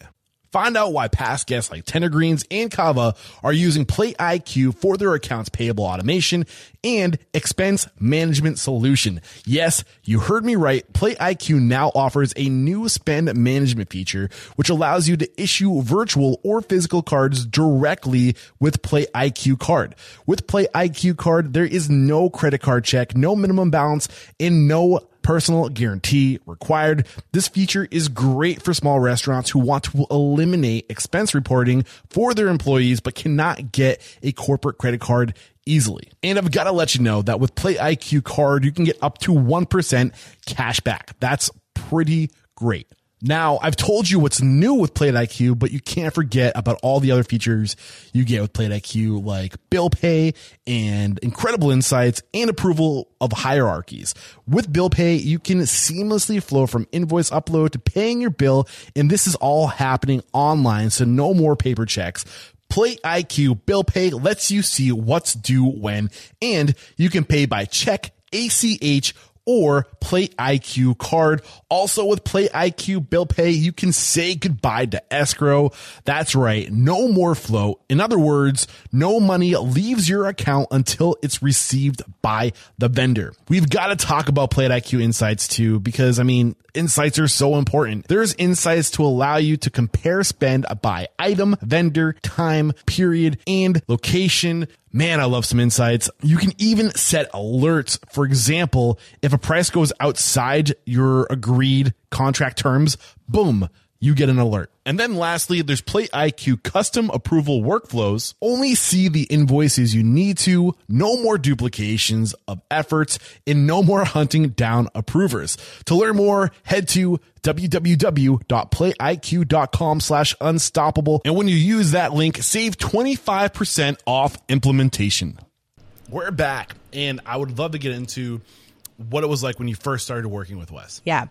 Find out why past guests like Tender Greens and Cava are using Plate IQ for their accounts payable automation and expense management solution. Yes, you heard me right. Plate IQ now offers a new spend management feature, which allows you to issue virtual or physical cards directly with Plate IQ card. With Plate IQ card, there is no credit card check, no minimum balance, and no personal guarantee required. This feature is great for small restaurants who want to eliminate expense reporting for their employees but cannot get a corporate credit card easily. And I've got to let you know that with Plate IQ card, you can get up to 1% cash back. That's pretty great. Now, I've told you what's new with Plate IQ, but you can't forget about all the other features you get with Plate IQ, like bill pay and incredible insights and approval of hierarchies. With bill pay, you can seamlessly flow from invoice upload to paying your bill, and this is all happening online, so no more paper checks. Plate IQ Bill Pay lets you see what's due when, and you can pay by check, ACH, or Plate IQ card. Also with Plate IQ bill pay, you can say goodbye to escrow. That's right. No more flow. In other words, no money leaves your account until it's received by the vendor. We've got to talk about Plate IQ insights too, because I mean, insights are so important. There's insights to allow you to compare spend by item, vendor, time, period, and location. Man, I love some insights. You can even set alerts. For example, if a price goes outside your agreed contract terms, boom, you get an alert. And then lastly, there's Plate IQ custom approval workflows. Only see the invoices you need to, no more duplications of efforts, and no more hunting down approvers. To learn more, head to www.plateiq.com slash unstoppable. And when you use that link, save 25% off implementation. We're back, and I would love to get into what it was like when you first started working with Wes. Yeah.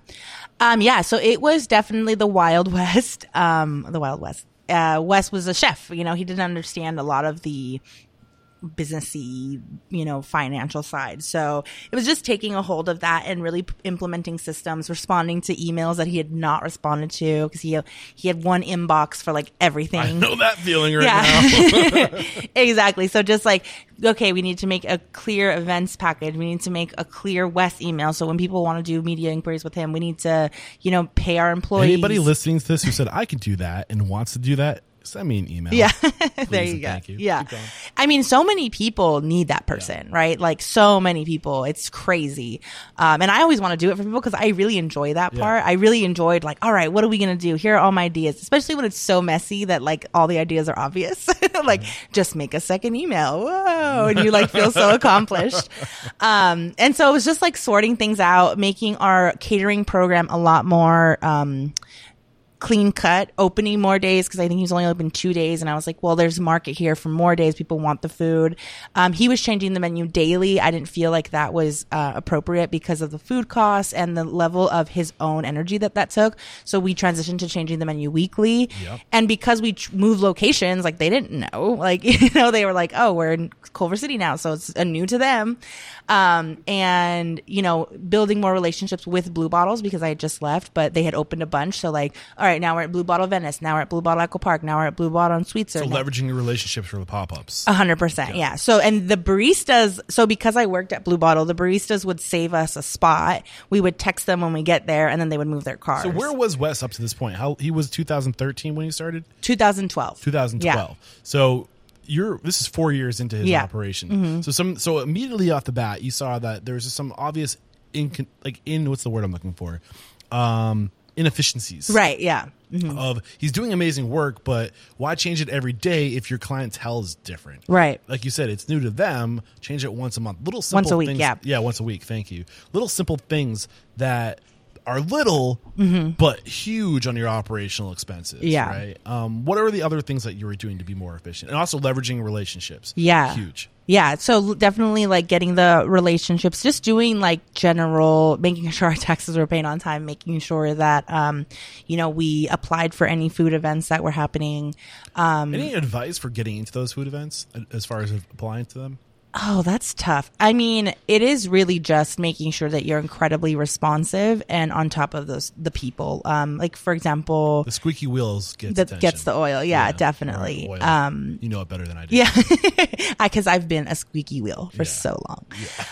Um, yeah. So it was definitely the Wild West. Um, the Wild West. Uh, Wes was a chef. You know, he didn't understand a lot of the businessy, you know, financial side. So it was just taking a hold of that and really p- implementing systems, responding to emails that he had not responded to because he he had one inbox for like everything. I know that feeling right Yeah. now. exactly. So just like, okay, we need to make a clear events package. We need to make a clear Wes email. So when people want to do media inquiries with him, we need to, you know, pay our employees. Anybody listening to this who said I can do that and wants to do that, send me an email. Yeah. there you go. thank you. Yeah. I mean, so many people need that person, right? Like so many people. It's crazy. Um, and I always want to do it for people because I really enjoy that Yeah. part. I really enjoyed like, all right, what are we going to do? Here are all my ideas, especially when it's so messy that like all the ideas are obvious. like just make a second email. Whoa. And you like feel so accomplished. Um, and so it was just like sorting things out, making our catering program a lot more, um, clean cut, opening more days because I think he was only open two days. And I was like, well, there's a market here for more days. People want the food. Um, he was changing the menu daily. I didn't feel like that was uh, appropriate because of the food costs and the level of his own energy that that took. So we transitioned to changing the menu weekly. Yep. And because we ch- moved locations, like they didn't know, like, you know, they were like, oh, we're in Culver City now. So it's a new to them. Um, and, you know, building more relationships with Blue Bottles because I had just left, but they had opened a bunch. So like, all right, now we're at Blue Bottle Venice. Now we're at Blue Bottle Echo Park. Now we're at Blue Bottle in Sweetser. So Now- leveraging your relationships for the pop ups. a hundred percent, yeah. So, and the baristas. So, because I worked at Blue Bottle, the baristas would save us a spot. We would text them when we get there, and then they would move their cars. So where was Wes up to this point? How he was 2013 when he started? 2012. 2012. So you're this is four years into his Yeah. operation. So some so immediately off the bat, you saw that there was some obvious in like in what's the word I'm looking for, um, inefficiencies. Right. Yeah. Mm-hmm. Of he's doing amazing work, but why change it every day if your clientele is different? Right. Like you said, it's new to them. Change it once a month. Little simple Once a week, things- yeah. Yeah, once a week. Thank you. Little simple things that are little Mm-hmm. but huge on your operational expenses. Yeah. Right. Um, what are the other things that you were doing to be more efficient, and also leveraging relationships? Yeah. Huge. Yeah, so definitely like getting the relationships, just doing like general, making sure our taxes were paid on time, making sure that, um, you know, we applied for any food events that were happening. Um, Any advice for getting into those food events as far as applying to them? Oh, that's tough. I mean, it is really just making sure that you're incredibly responsive and on top of those the people. Um, like for example, The squeaky wheels gets that gets the oil. Yeah, Yeah, definitely. oil. Um, you know it better than I do. yeah, because I've been a squeaky wheel for Yeah. so long.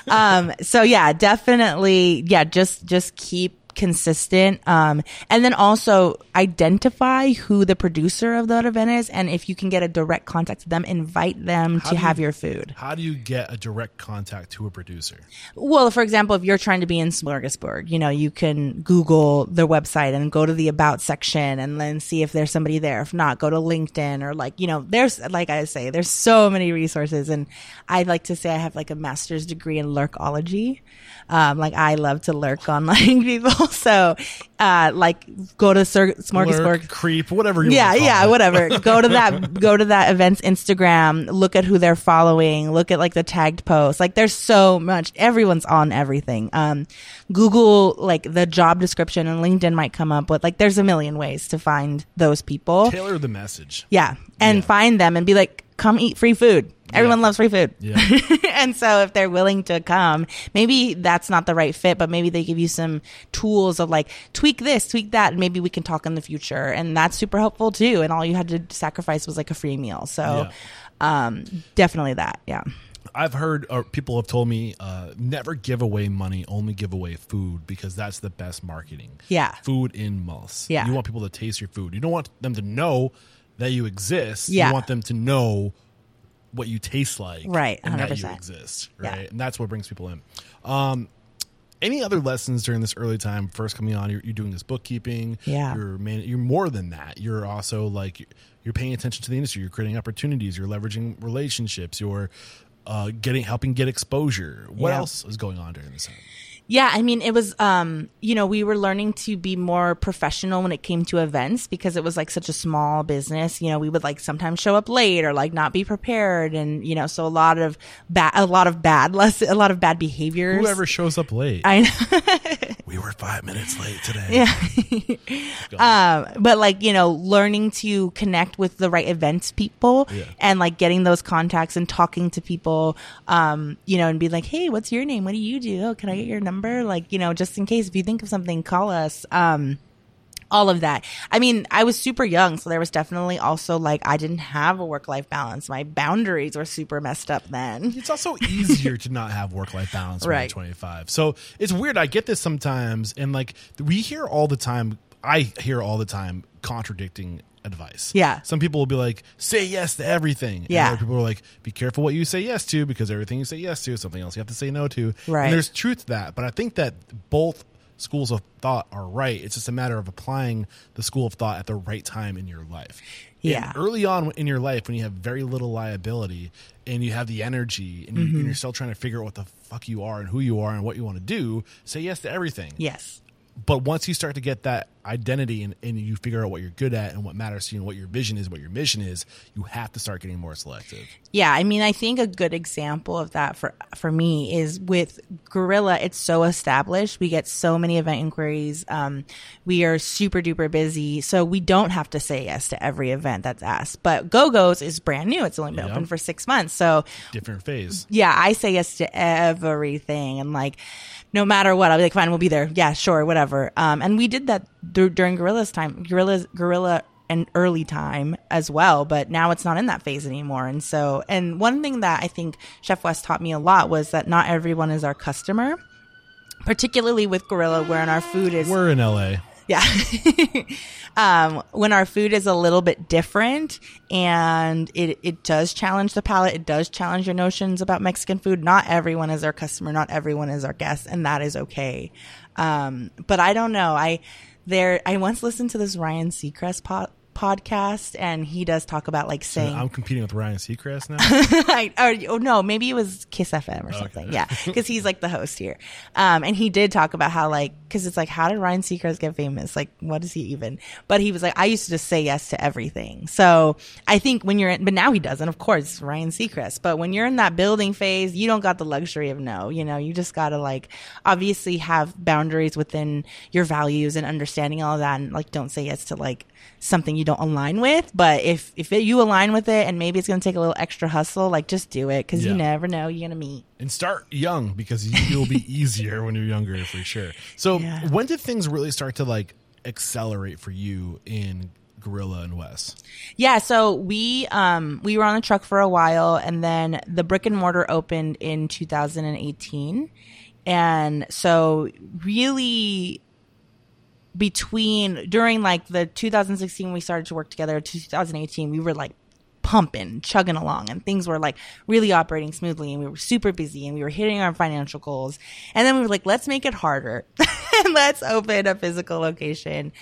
um, so yeah, definitely. Yeah, just just keep consistent um and then also identify who the producer of that event is and if you can get a direct contact to them invite them How to have you- your food How do you get a direct contact to a producer? Well, for example, if you're trying to be in Smorgasburg, you know, you can Google their website and go to the about section and then see if there's somebody there. If not, go to LinkedIn or like, you know, there's, like I say, there's so many resources. And I like to say I have like a master's degree in lurkology. Um, like I love to lurk on like people. So, uh, like go to Sir- Smorgasburg Lurk, creep, whatever you yeah, want to call yeah, it. whatever. go to that, go to that event's Instagram. Look at who they're following. Look at like the tagged posts. Like there's so much. Everyone's on everything. Um, Google like the job description and LinkedIn might come up with like there's a million ways to find those people. Tailor the message. Yeah, and Yeah. find them and be like, come eat free food. Everyone Yeah. loves free food. Yeah. and so if they're willing to come, maybe that's not the right fit, but maybe they give you some tools of like tweak this, tweak that, and maybe we can talk in the future. And that's super helpful too. And all you had to sacrifice was like a free meal. So um definitely that. Yeah. I've heard or people have told me uh, never give away money, only give away food because that's the best marketing. Yeah. Food in mulse. Yeah. You want people to taste your food. You don't want them to know that you exist. Yeah. You want them to know what you taste like. Right, And that you 100%. exist. Yeah. Right. And that's what brings people in. Um, any other lessons during this early time first coming on you're, you're doing this bookkeeping Yeah. you're man, you're more than that you're also like you're paying attention to the industry you're creating opportunities you're leveraging relationships you're uh, getting helping get exposure what Yeah. else is going on during this time Yeah, I mean, it was, um, you know, we were learning to be more professional when it came to events because it was like such a small business. You know, we would like sometimes show up late or like not be prepared, and you know, so a lot of bad, a lot of bad, less, a lot of bad behaviors. whoever shows up late I know. we were five minutes late today Yeah. um, but like you know, learning to connect with the right events people Yeah. and like getting those contacts and talking to people, um, you know, and be like, hey, what's your name? What do you do? Oh, can I get your number? Like, you know, just in case if you think of something, call us. Um, all of that. I mean, I was super young, so there was definitely also like I didn't have a work life balance. My boundaries were super messed up then. it's also easier to not have work life balance when Right. you're 25. So it's weird. I get this sometimes, and like we hear all the time. I hear all the time contradicting advice. Yeah. Some people will be like, say yes to everything. Yeah. And other people are like, be careful what you say yes to because everything you say yes to is something else you have to say no to. Right. And there's truth to that. But I think that both schools of thought are right. It's just a matter of applying the school of thought at the right time in your life. Yeah. And early on in your life, when you have very little liability and you have the energy and, you, Mm-hmm. and you're still trying to figure out what the fuck you are and who you are and what you want to do, say yes to everything Yes. But once you start to get that identity and, and you figure out what you're good at and what matters to you and what your vision is, what your mission is, you have to start getting more selective. Yeah, I mean, I think a good example of that for for me is with Guerrilla. It's so established. We get so many event inquiries. Um, we are super duper busy, so we don't have to say yes to every event that's asked. But Go Go's is brand new. It's only been Yeah. open for six months, so Different phase. yeah, I say yes to everything, and like, no matter what, I'll be like, fine, we'll be there. Yeah, sure, whatever. Um, and we did that dur- during Guerrilla's time, Guerrilla's Guerrilla and early time as well. But now it's not in that phase anymore. And so, and one thing that I think Chef Wes taught me a lot was that not everyone is our customer. Particularly with Guerrilla, wherein our food is We're in LA. yeah. um, when our food is a little bit different and it, it does challenge the palate, it does challenge your notions about Mexican food. Not everyone is our customer, not everyone is our guest, and that is okay. Um, but I don't know. I there I once listened to this Ryan Seacrest po- podcast and he does talk about like saying I'm competing with Ryan Seacrest now. I, or, oh no, maybe it was Kiss FM or something. Yeah, because he's like the host here. Um, and he did talk about how like because it's like how did Ryan Seacrest get famous? Like what is he even? But he was like I used to just say yes to everything. So I think when you're in, but now he doesn't. Of course, Ryan Seacrest. But when you're in that building phase, you don't got the luxury of no. You know, you just gotta like obviously have boundaries within your values and understanding all that, and like don't say yes to like something you don't align with. But if if it, you align with it, and maybe it's gonna take a little extra hustle, like just do it because Yeah. you never know you're gonna meet. And start young because you- it'll be easier when you're younger for sure. So Yeah. when did things really start to like accelerate for you in Guerrilla and Wes? Yeah, so we um we were on the truck for a while and then the brick and mortar opened in 2018. And so really between during like the 2016 we started to work together to 2018 we were like pumping chugging along and things were like really operating smoothly and we were super busy and we were hitting our financial goals. And then we were like let's make it harder. And let's open a physical location.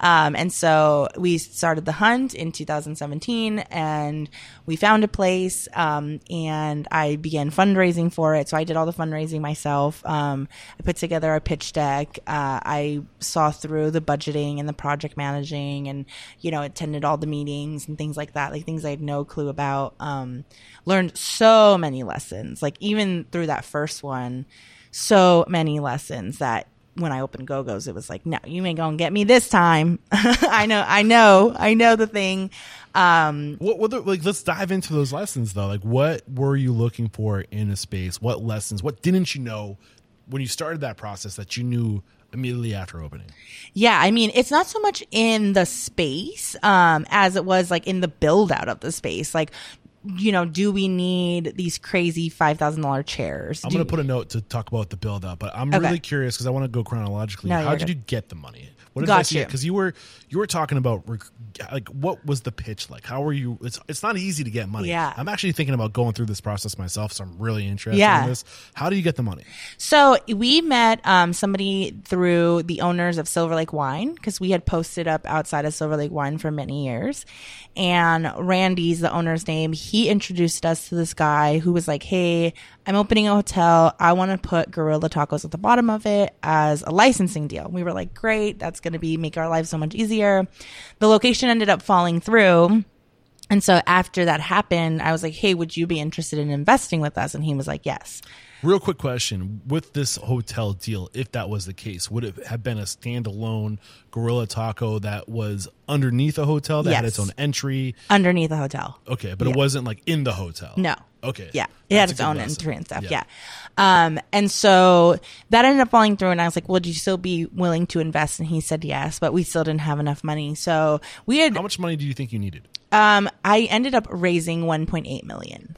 Um, and so we started the hunt in 2017 and we found a place um, and i began fundraising for it. So i did all the fundraising myself. Um, i put together a pitch deck. Uh, i saw through the budgeting and the project managing and you know attended all the meetings and things like that like things i had no clue about um, learned so many lessons like even through that first one so many lessons that when I opened Go-Go's, it was like, no, you ain't gonna get me this time. I know, I know, I know the thing. Um, What, what the, like let's dive into those lessons though. Like what were you looking for in a space? What lessons? What didn't you know when you started that process that you knew immediately after opening? yeah, I mean, it's not so much in the space, um, as it was like in the build out of the space. Like, you know, do we need these crazy $5,000 chairs? I'm Do- going to put a note to talk about the build out, but I'm Okay. really curious because I want to go chronologically. No, How did good. you get the money? What did Got I? Because you were you were talking about like what was the pitch like? How were you? It's it's not easy to get money. Yeah. I'm actually thinking about going through this process myself, so I'm really interested Yeah. in this. How do you get the money? So we met um, somebody through the owners of Silver Lake Wine because we had posted up outside of Silver Lake Wine for many years. And Randy's the owner's name. He introduced us to this guy who was like, "Hey, I'm opening a hotel. I want to put Guerrilla Tacos at the bottom of it as a licensing deal." We were like, "Great, that's going to be make our lives so much easier." The location ended up falling through. And so after that happened, I was like, "Hey, would you be interested in investing with us?" And he was like, "Yes." Real quick question: With this hotel deal, if that was the case, would it have been a standalone Guerrilla Taco that was underneath a hotel that had Yes. its own entry? Underneath the hotel. Okay, but it wasn't like in the hotel. No. Okay. Yeah. It had That's a its good own lesson. entry and stuff. Yeah. Um, and so that ended up falling through and I was like, would you still be willing to invest? And he said yes, but we still didn't have enough money. So we had, How much money do you think you needed? um, I ended up raising 1.8 million.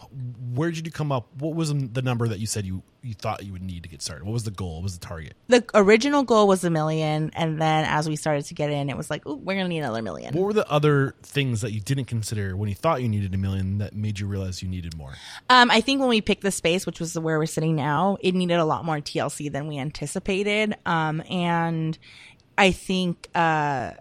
Where did you come up? What was the number that you said you you thought you would need to get started? What was the goal? What was the target? The original goal was a million, and then as we started to get in, it was like, "Ooh, we're gonna need another million. What were the other things that you didn't consider when you thought you needed a million that made you realize you needed more? Um, I think when we picked the space, which was where we're sitting now, it needed a lot more TLC than we anticipated. Um, and I think uh,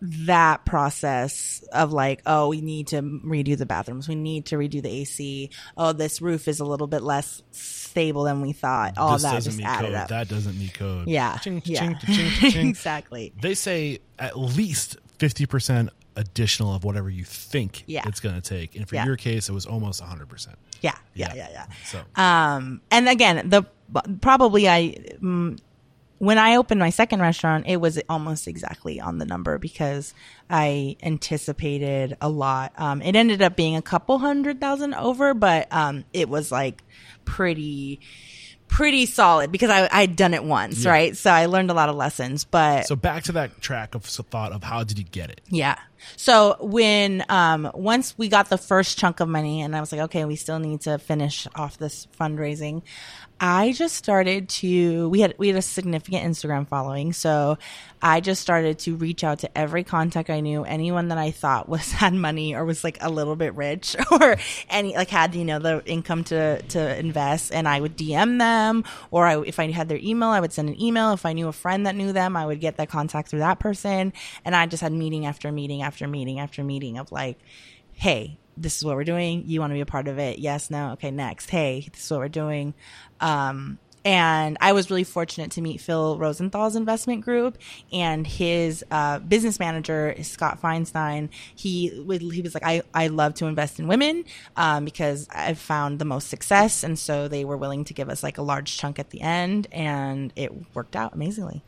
that process of like, oh, we need to redo the bathrooms, we need to redo the AC. Oh, this roof is a little bit less stable than we thought. All this that doesn't just meet added code. up. That doesn't meet code. yeah, Ching, yeah. ching, ching, exactly. They say at least fifty percent additional of whatever you think Yeah. it's going to take, and for Yeah. your case, it was almost hundred percent. Yeah, yeah, yeah, yeah. So Um, and again, the probably I mm, when I opened my second restaurant, it was almost exactly on the number because I anticipated a lot. Um, it ended up being a couple hundred thousand over, but um, it was like pretty pretty solid because I I'd done it once, Yeah. right? So I learned a lot of lessons, but so back to that track of thought of how did you get it? yeah. So when um once we got the first chunk of money and I was like, okay, we still need to finish off this fundraising, I just started to we had we had a significant Instagram following. So I just started to reach out to every contact I knew, anyone that I thought was had money or was like a little bit rich or any like had, you know, the income to to invest and I would DM them or I if I had their email, I would send an email. If I knew a friend that knew them, I would get that contact through that person. And I just had meeting after meeting after meeting after meeting of like, hey, this is what we're doing. You want to be a part of it? Yes, no. Okay, next. Hey, this is what we're doing. Um, and I was really fortunate to meet Phil Rosenthal's investment group and his uh, business manager Scott Feinstein. He he was like, I, I love to invest in women um, because I've found the most success, and so they were willing to give us like a large chunk at the end, and it worked out amazingly.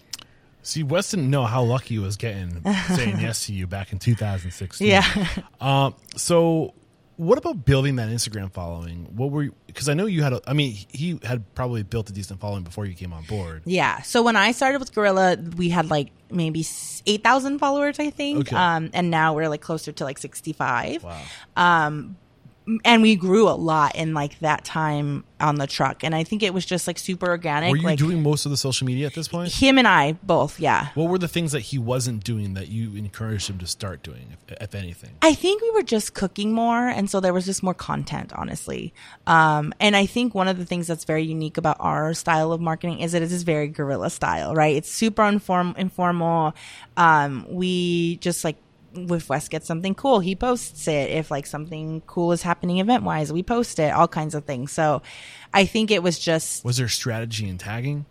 See, Wes didn't know how lucky he was getting saying yes to you back in 2016. Yeah. Um, so, what about building that Instagram following? What were you? Because I know you had. A, I mean, he had probably built a decent following before you came on board. Yeah. So when I started with Guerrilla, we had like maybe eight thousand followers, I think. Okay. Um, and now we're like closer to like sixty five. Wow. And we grew a lot in like that time on the truck, and I think it was just like super organic. Were you like doing most of the social media at this point? him and I both, yeah. What were the things that he wasn't doing that you encouraged him to start doing, if, if anything? I think we were just cooking more, and so there was just more content, honestly. Um, and I think one of the things that's very unique about our style of marketing is that it is very guerrilla style, right? It's super inform- informal. Um, we just like if Wes gets something cool, he posts it. If like something cool is happening event wise, we post it. All kinds of things. So I think it was just Was there strategy in tagging?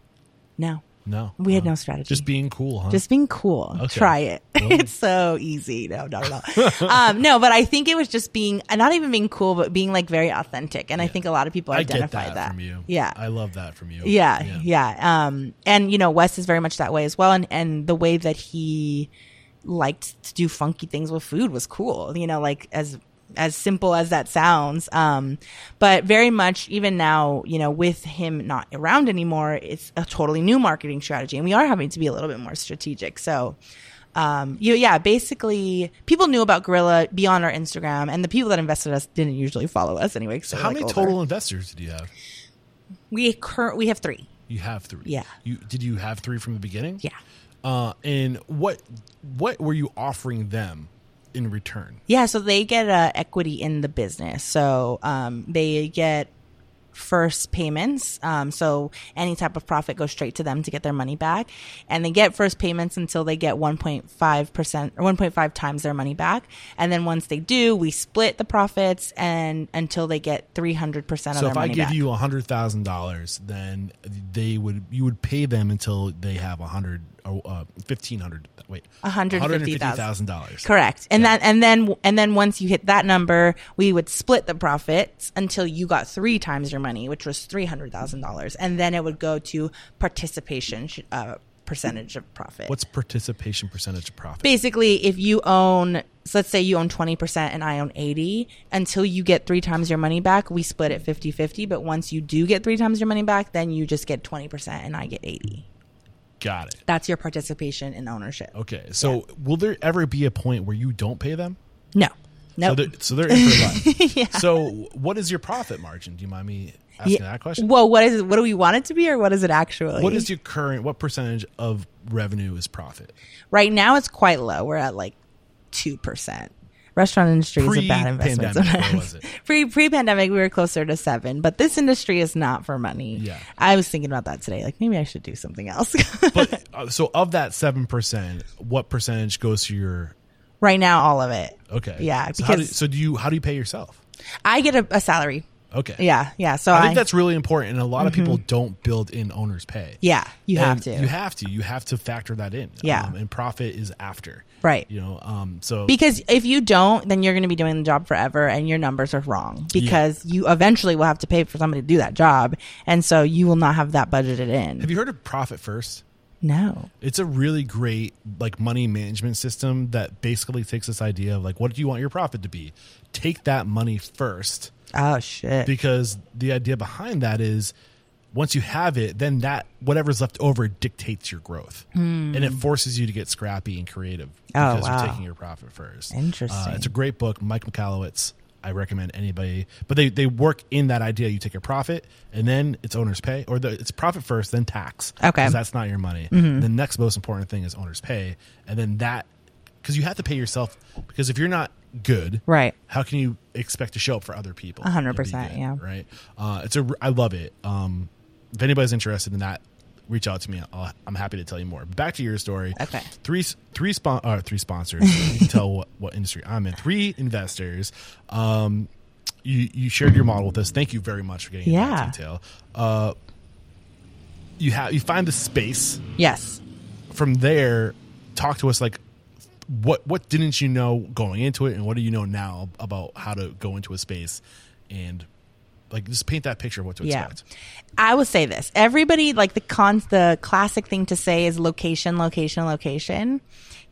no. No, We had no strategy. Just being cool, huh? just being cool. Okay. Try it. it's so easy. No, no, no. um, no, but I think it was just being not even being cool, but being like very authentic. And I think a lot of people I identify that, from you. Yeah. I love that from you. yeah, yeah, Um, and you know, Wes is very much that way as well. And and the way that he liked to do funky things with food was cool. You know, like as as simple as that sounds. Um, but very much even now, you know, with him not around anymore, it's a totally new marketing strategy, and we are having to be a little bit more strategic. So. Um, you, yeah, basically, people knew about Guerrilla beyond our Instagram, and the people that invested us didn't usually follow us anyway. So how like, many older. total investors did you have? We current we have three. You have three. Yeah. You did you have three from the beginning? Yeah. Uh, and what what were you offering them in return? Yeah, so they get uh, equity in the business. So um, they get first payments. Um, so any type of profit goes straight to them to get their money back. And they get first payments until they get 1.5% or 1.5 times their money back. And then once they do, we split the profits and until they get 300% of So if I give back. you a hundred thousand dollars, then they would you would pay them until they have a hundred or uh, fifteen hundred. Wait, $150,000. Correct. And that and then and then once you hit that number, we would split the profits until you got three times your money, which was three hundred thousand dollars, and then it would go to participation uh, percentage of profit. What's participation percentage of profit? Basically, if you own, so let's say you own 20% and I own 80, until you get three times your money back, we split it 50 50. But once you do get three times your money back, then you just get 20% and I get 80. Got it. That's your participation in ownership. Okay. So will there ever be a point where you don't pay them? No. Nope. So they're, so they're in for life. So what is your profit margin? Do you mind me asking that question? Well, what is it? What do we want it to be, or what is it actually? What is your current? What percentage of revenue is profit? right now? It's quite low. We're at like two percent. Restaurant industry is a bad investment. Sometimes. Pre pre pandemic, we were closer to seven, but this industry is not for money. Yeah. I was thinking about that today. Like maybe I should do something else. But uh, so of that seven percent, what percentage goes to your? right now, all of it. Okay. Yeah, So, how do, so do you? How do you pay yourself? I get a, a salary. Okay. Yeah, yeah. So I I, think that's really important, and a lot of people don't build in owner's pay. yeah. You have to. You have to. You have to factor that in. Yeah. Um, and profit is after. Right. You know. Um. So Because if you don't, then you're going to be doing the job forever and your numbers are wrong because you eventually will have to pay for somebody to do that job. And so you will not have that budgeted in. have you heard of profit first? no. It's a really great like money management system that basically takes this idea of like what do you want your profit to be? Take that money first Oh, shit. because the idea behind that is once you have it, then that whatever's left over dictates your growth, and it forces you to get scrappy and creative. Oh, because wow. you're taking your profit first. Interesting. Uh, it's a great book, Mike Michalowicz. I recommend anybody, but they they work in that idea. You take your profit, and then it's owner's pay, or the, it's profit first, then tax. Okay. Mm-hmm. 'cause that's not your money. The next most important thing is owner's pay, and then that because you have to pay yourself. Because if you're not good, Right. how can you expect to show up for other people? A One hundred percent, yeah. Right. Uh, it's a. I love it. Um, if anybody's interested in that, reach out to me. I'll, I'm happy to tell you more. Back to your story. Okay. Three three spon- uh, three sponsors. you can tell what, what industry I'm in. Three investors. Um, you you shared your model with us. Thank you very much for getting into that detail. Uh, you have you find the space Yes. from there. Talk to us like what what didn't you know going into it, and what do you know now about how to go into a space and like just paint that picture of what to Yeah. expect. I would say this. Everybody like the cons the classic thing to say is location, location, location.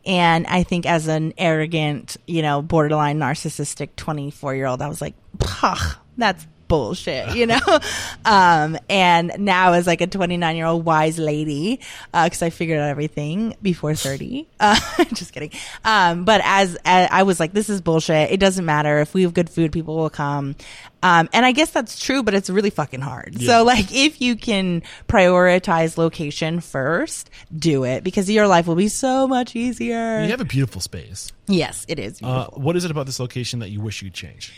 And I think as an arrogant, you know, borderline narcissistic 24 year old, I was like, "Pah, that's bullshit, you know? um, and now as like a 29 year old wise lady, uh, cause I figured out everything before 30. Uh, just kidding. Um, but as, as I was like, this is bullshit. It doesn't matter. If we have good food, people will come. Um, and I guess that's true, but it's really fucking hard. Yeah. So like if you can prioritize location first, do it because your life will be so much easier. You have a beautiful space. yes, it is. Uh, what is it about this location that you wish you'd change?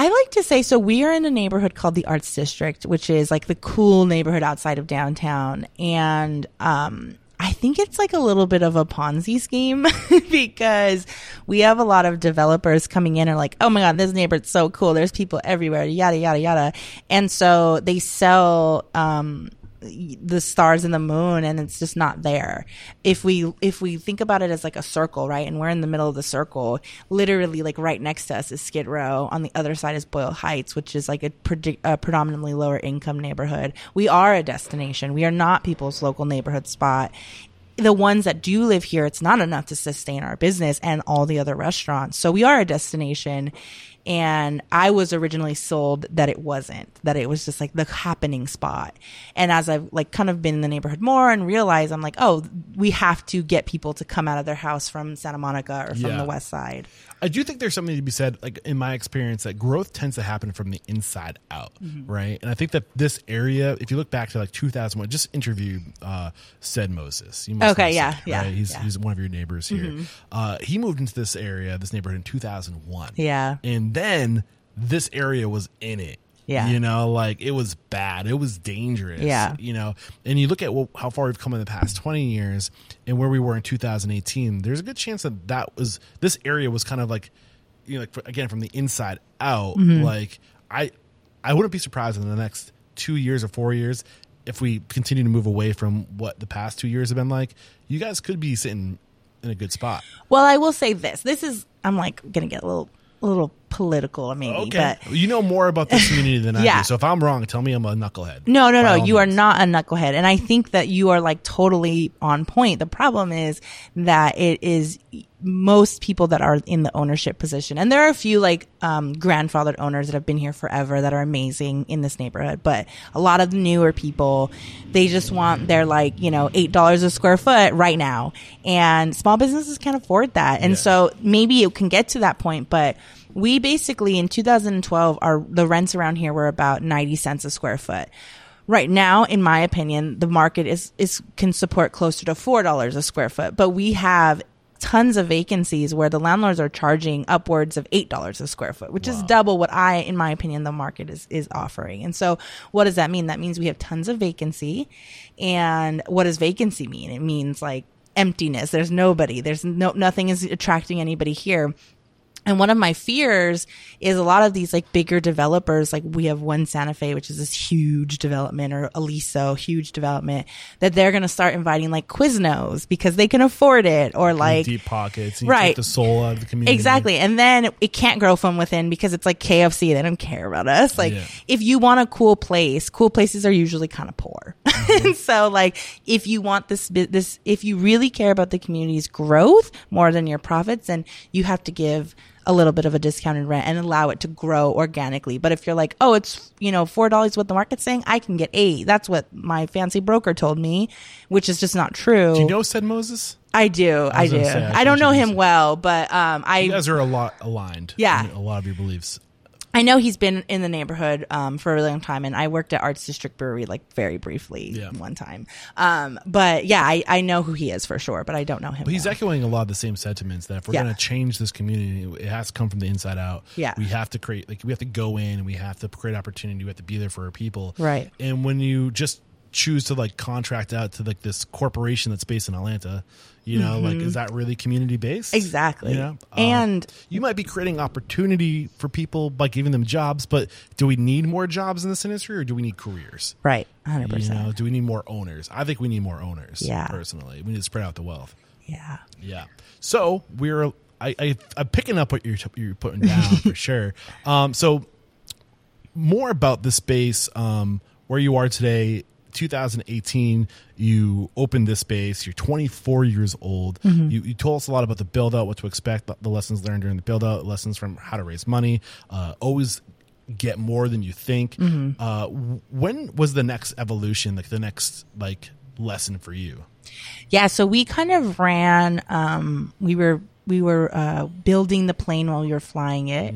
I like to say so we are in a neighborhood called the Arts District, which is like the cool neighborhood outside of downtown. And um I think it's like a little bit of a Ponzi scheme because we have a lot of developers coming in and like, oh my God, this neighborhood's so cool. There's people everywhere, yada, yada, yada. And so they sell, um, the stars and the moon and it's just not there. If we if we think about it as like a circle right and we're in the middle of the circle literally like right next to us is skid row. On the other side is boyle heights which is like a, predi- a predominantly lower income neighborhood. We are a destination. We are not people's local neighborhood spot. The ones that do live here, it's not enough to sustain our business and all the other restaurants. So we are a destination. And I was originally sold that it wasn't, that it was just like the happening spot. And as I've like kind of been in the neighborhood more and realized, I'm like, oh, we have to get people to come out of their house from Santa Monica or from Yeah. the west side. I do think there's something to be said, like in my experience, that growth tends to happen from the inside out, Mm-hmm. right? And I think that this area, if you look back to like 2001, just interview uh, Cedd Moses. You must Okay, yeah, Cedd, yeah, right? He's, yeah. Mm-hmm. he's one of your neighbors here. Uh, he moved into this area, this neighborhood in 2001. Yeah. And then this area was in it. Yeah. You know, like it was bad. It was dangerous. Yeah. You know, and you look at well, how far we've come in the past 20 years and where we were in 2018, there's a good chance that that was, this area was kind of like, you know, like again, from the inside out. Mm-hmm. Like, I, I wouldn't be surprised in the next two years or four years if we continue to move away from what the past two years have been like. You guys could be sitting in a good spot. Well, I will say this. This is I'm like gonna get a little a little political, maybe. Okay. But you know more about this community than I Yeah. do. So if I'm wrong, tell me I'm a knucklehead. No, no, no. all You are not a knucklehead. And I think that you are like totally on point. The problem is that it is most people that are in the ownership position. And there are a few like um, grandfathered owners that have been here forever that are amazing in this neighborhood. But a lot of the newer people, they just want their like, you know, $8 a square foot right now. And small businesses can't afford that. And Yeah. so maybe it can get to that point, but we basically in 2012 our the rents around here were about 90 cents a square foot. Right now in my opinion the market is is can support closer to four dollars a square foot but we have tons of vacancies where the landlords are charging upwards of eight dollars a square foot which is double what i in my opinion the market is is offering. And so what does that mean? That means we have tons of vacancy. And what does vacancy mean? It means like emptiness. There's nobody. There's no nothing is attracting anybody here and one of my fears is a lot of these like bigger developers, like we have one Santa Fe, which is this huge development, or Aliso, huge development, that they're going to start inviting like Quiznos because they can afford it, or like deep pockets. Right. Take the soul out of the community. Exactly. And then it can't grow from within because it's like KFC. They don't care about us. Like Yeah. if you want a cool place, cool places are usually kind of poor. Mm-hmm. and so like if you want this, this, if you really care about the community's growth more than your profits, then you have to give a little bit of a discounted rent and allow it to grow organically. But if you're like, oh, it's, you know, $4 what the market's saying, I can get eight. That's what my fancy broker told me, which is just not true. Do you know Cedd Moses? I do. I, was do. say, I I, don't know him well, but um, I You guys are a lot aligned. Yeah. in a lot of your beliefs. I know he's been in the neighborhood um, for a really long time, and I worked at Arts District Brewery like very briefly Yeah. one time. Um, but yeah, I, I know who he is for sure, but I don't know him. But he's well. echoing a lot of the same sentiments that if we're Yeah. going to change this community, it has to come from the inside out. Yeah. We have to create, like, we have to go in and we have to create opportunity. We have to be there for our people. Right. And when you just choose to, like, contract out to, like, this corporation that's based in Atlanta, you know, like, is that really community based? Mm-hmm. Exactly. You know? Um, And- you might be creating opportunity for people by giving them jobs, but do we need more jobs in this industry or do we need careers? right, hundred You percent. know, do we need more owners? I think we need more owners. Yeah. Personally, we need to spread out the wealth. Yeah, Yeah. So we're I, I I'm picking up what you're you're putting down for sure. Um. So more about the space. Um. Where you are today. 2018, you opened this space. You're 24 years old. You, you told us a lot about the build out, what to expect, the lessons learned during the build out, lessons from how to raise money. Uh, always get more than you think. Uh, when was the next evolution, like the next like lesson for you? yeah. So we kind of ran. Um, we were we were uh, building the plane while we were flying it.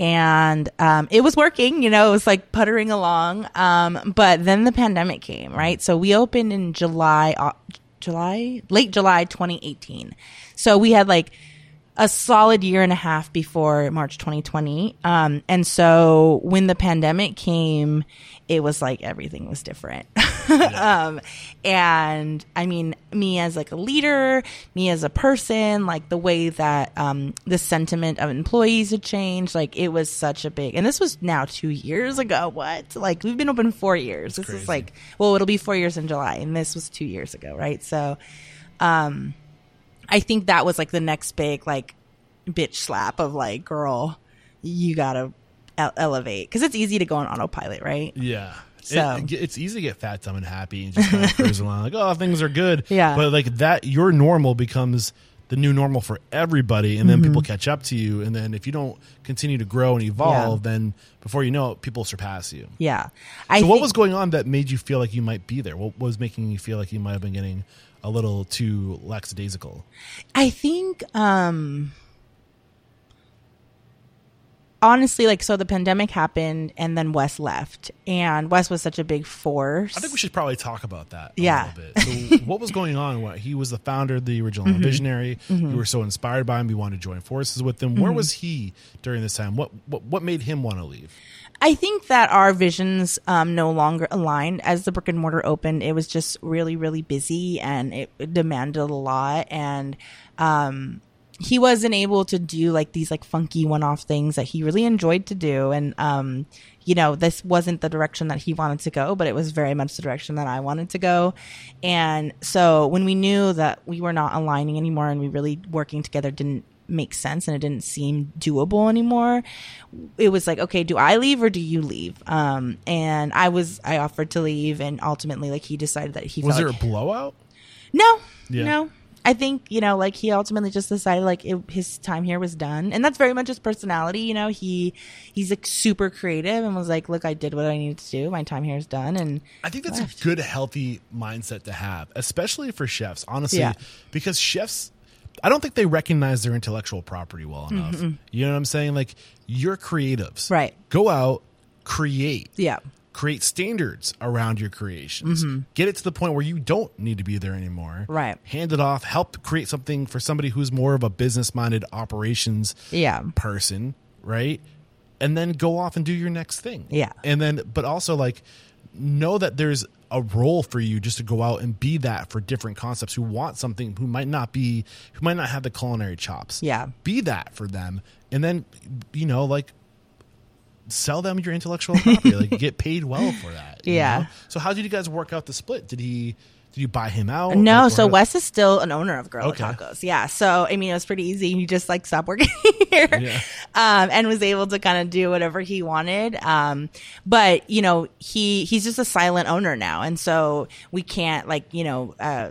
And um, it was working, you know, it was like puttering along. Um, but then the pandemic came, right? So we opened in July, uh, July, late July 2018. So we had like a solid year and a half before March 2020. Um, and so when the pandemic came, it was like everything was different. um, and I mean, me as like a leader, me as a person, like the way that, um, the sentiment of employees had changed, like it was such a big, and this was now two years ago. What? Like we've been open four years. this crazy. is like, well, it'll be four years in July and this was two years ago. Right. So, um, I think that was like the next big like bitch slap of like, girl, you gotta ele- elevate because it's easy to go on autopilot, right? Yeah. So- It- it's easy to get fat, dumb, and happy and just kind of cruise along like, oh, things are good. Yeah. But like that, your normal becomes the new normal for everybody, and then Mm-hmm. people catch up to you, and then if you don't continue to grow and evolve, then before you know it, people surpass you. Yeah. I So what was going on that made you feel like you might be there? What was making you feel like you might have been getting a little too lackadaisical? I think um honestly like so the pandemic happened and then Wes left and Wes was such a big force. I think we should probably talk about that a Yeah. little bit. So what was going on? What he was the founder, the original Mm-hmm. visionary. You were so inspired by him, you wanted to join forces with him. Mm-hmm. Where was he during this time? What what what made him want to leave? I think that our visions um, no longer aligned as the brick and mortar opened. It was just really, really busy and it, demanded a lot. And um, he wasn't able to do like these like funky one off things that he really enjoyed to do. And, um, you know, this wasn't the direction that he wanted to go, but it was very much the direction that I wanted to go. And so when we knew that we were not aligning anymore and we really working together didn't make sense and it didn't seem doable anymore. It was like, okay, do I leave or do you leave? Um, and I was, I offered to leave, and ultimately, like he decided that he Was there like, a blowout? no, Yeah. no. I think you know, like he ultimately just decided like it, his time here was done, and that's very much his personality. You know, he he's like super creative and was like, "Look, I did what I needed to do. My time here is done." And I think that's left. a good, healthy mindset to have, especially for chefs, honestly, Yeah. because chefs, I don't think they recognize their intellectual property well enough. You know what I'm saying? Like, you're creatives. Right. Go out, create. yeah, Create standards around your creations. Get it to the point where you don't need to be there anymore. Mm-hmm. Right. Hand it off. Help create something for somebody who's more of a business minded operations yeah, person, right? And then go off and do your next thing. Yeah. And then, but also like know that there's a role for you just to go out and be that for different concepts who want something who might not be, who might not have the culinary chops. Yeah. Be that for them. And then, you know, like sell them your intellectual property, like get paid well for that. Yeah. know? So how did you guys work out the split? Did he, did you buy him out? No, so Wes is still an owner of Guerrilla Okay. Tacos. Yeah. So I mean, it was pretty easy. He just like stopped working here, Yeah. um, and was able to kind of do whatever he wanted. Um, but you know, he he's just a silent owner now, and so we can't like you know. Uh,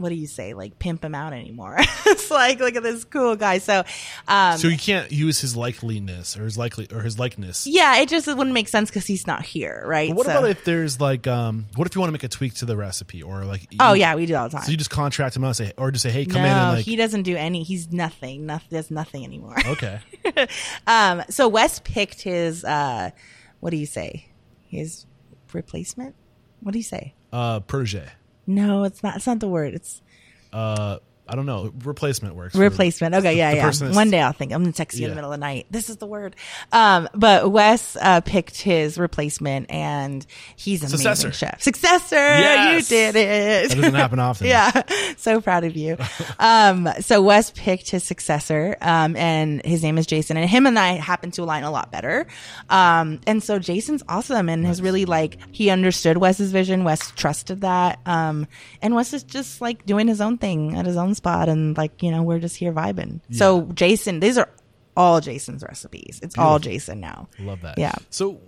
what do you say? Like pimp him out anymore? it's like look at this cool guy. So, um, So you can't use his likeliness or his likely or his likeness. yeah, it just wouldn't make sense because he's not here, right? But what So- about if there's like, um, what if you want to make a tweak to the recipe or like? Oh you- yeah, we do all the time. So you just contract him out, and say, or just say, hey, come no, in and like, he doesn't do any. He's nothing. Nothing. Does nothing anymore. okay, Um, so Wes picked his uh, what do you say? His replacement? What do you say? uh, protege. No, it's not. It's not the word. It's Uh, I don't know. Replacement works. replacement. Okay, yeah, yeah. One day I'll think. I'm gonna text you in the middle of the night. This is the word. Um, but Wes uh, picked his replacement, and he's an Successor. amazing chef. Successor, Yes! you did it. That doesn't happen often. yeah, so proud of you. Um, so Wes picked his successor, um, and his name is Jason, and him and I happen to align a lot better. Um, and so Jason's awesome and has really like he understood Wes's vision. Wes trusted that, um, and Wes is just like doing his own thing at his own spot, and like you know we're just here vibing. So Jason, these are all Jason's recipes. It's all Jason now. Love that. Yeah. So,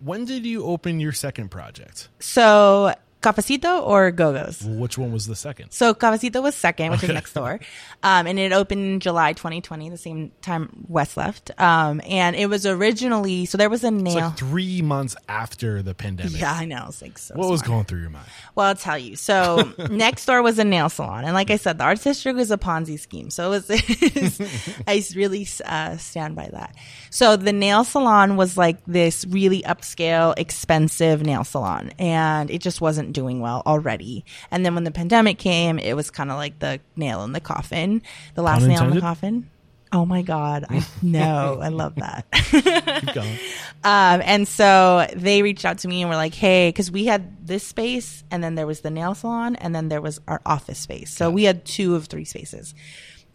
when did you open your second project? So Cafecito or Go-Go's? Which one was the second? So Cafecito was second, which is next door, um, and it opened in July 2020, the same time Wes left. Um, and it was originally so there was a It's nail. like three months after the pandemic. yeah, I know. It's like so. What was going through your mind? Well, I'll tell you. So next door was a nail salon, and like I said, the arts district was a Ponzi scheme. So it was. I really uh, stand by that. So the nail salon was like this really upscale, expensive nail salon, and it just wasn't doing well already. And then when the pandemic came, it was kind of like the nail in the coffin, the last nail in the coffin. Oh my god! I know. I love that. Um, and so they reached out to me and were like, hey, because we had this space and then there was the nail salon and then there was our office space. So we had two of three spaces.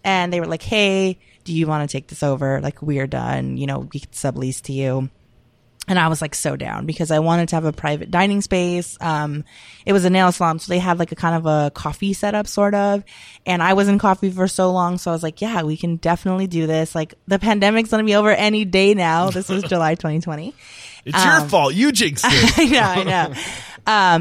And they were like, hey, do you want to take this over? Like, we're done. You know, we could sublease to you. And I was like so down because I wanted to have a private dining space. Um, it was a nail salon, so they had like a kind of a coffee setup, sort of. And I was in coffee for so long, so I was like, yeah, we can definitely do this. Like the pandemic's gonna be over any day now. This was July 2020. It's your Um, fault. You jinxed it. I know, I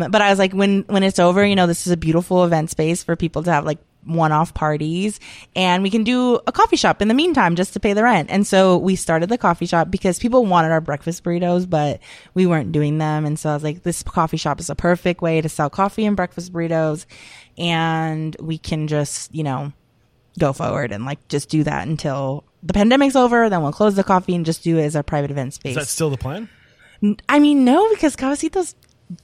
know. Um, but I was like, when when it's over, you know, this is a beautiful event space for people to have like one-off parties, and we can do a coffee shop in the meantime just to pay the rent. And so we started the coffee shop because people wanted our breakfast burritos, but we weren't doing them. And so I was like, this coffee shop is a perfect way to sell coffee and breakfast burritos, and we can just, you know, go forward and like just do that until the pandemic's over. Then we'll close the coffee and just do it as our private event space. Is that still the plan? I mean, no, because Cafecito's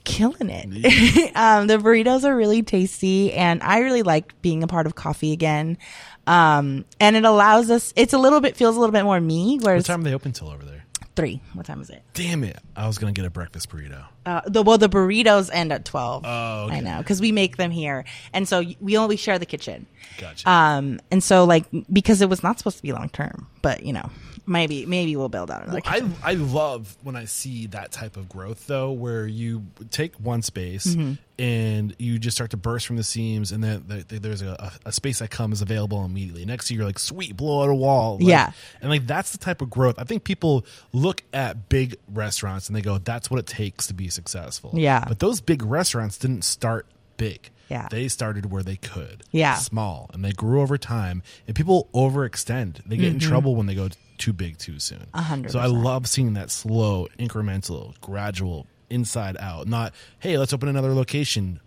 killing it. um, the burritos are really tasty, and I really like being a part of coffee again. Um, and it allows us. It's a little bit feels a little bit more me. What time are they open till over there? three. What time is it? Damn it! I was gonna get a breakfast burrito. Uh, the well, the burritos end at twelve. Oh, okay. I know because we make them here, and so we only share the kitchen. Gotcha. Um, and so like because it was not supposed to be long term, but you know, maybe maybe we'll build out another. I I love when I see that type of growth though, where you take one space Mm-hmm. and you just start to burst from the seams, and then there- there's a, a space that comes available immediately. Next year, you're like, sweet, blow out a wall. Like- Yeah. and like that's the type of growth. I think people look at big restaurants and they go, that's what it takes to be successful. Yeah. but those big restaurants didn't start big. Yeah. they started where they could. Yeah. small, and they grew over time. And people overextend. They get in trouble when they go too big too soon. Mm-hmm. A hundred So I love seeing that slow, incremental, gradual, inside out. Not hey, let's open another location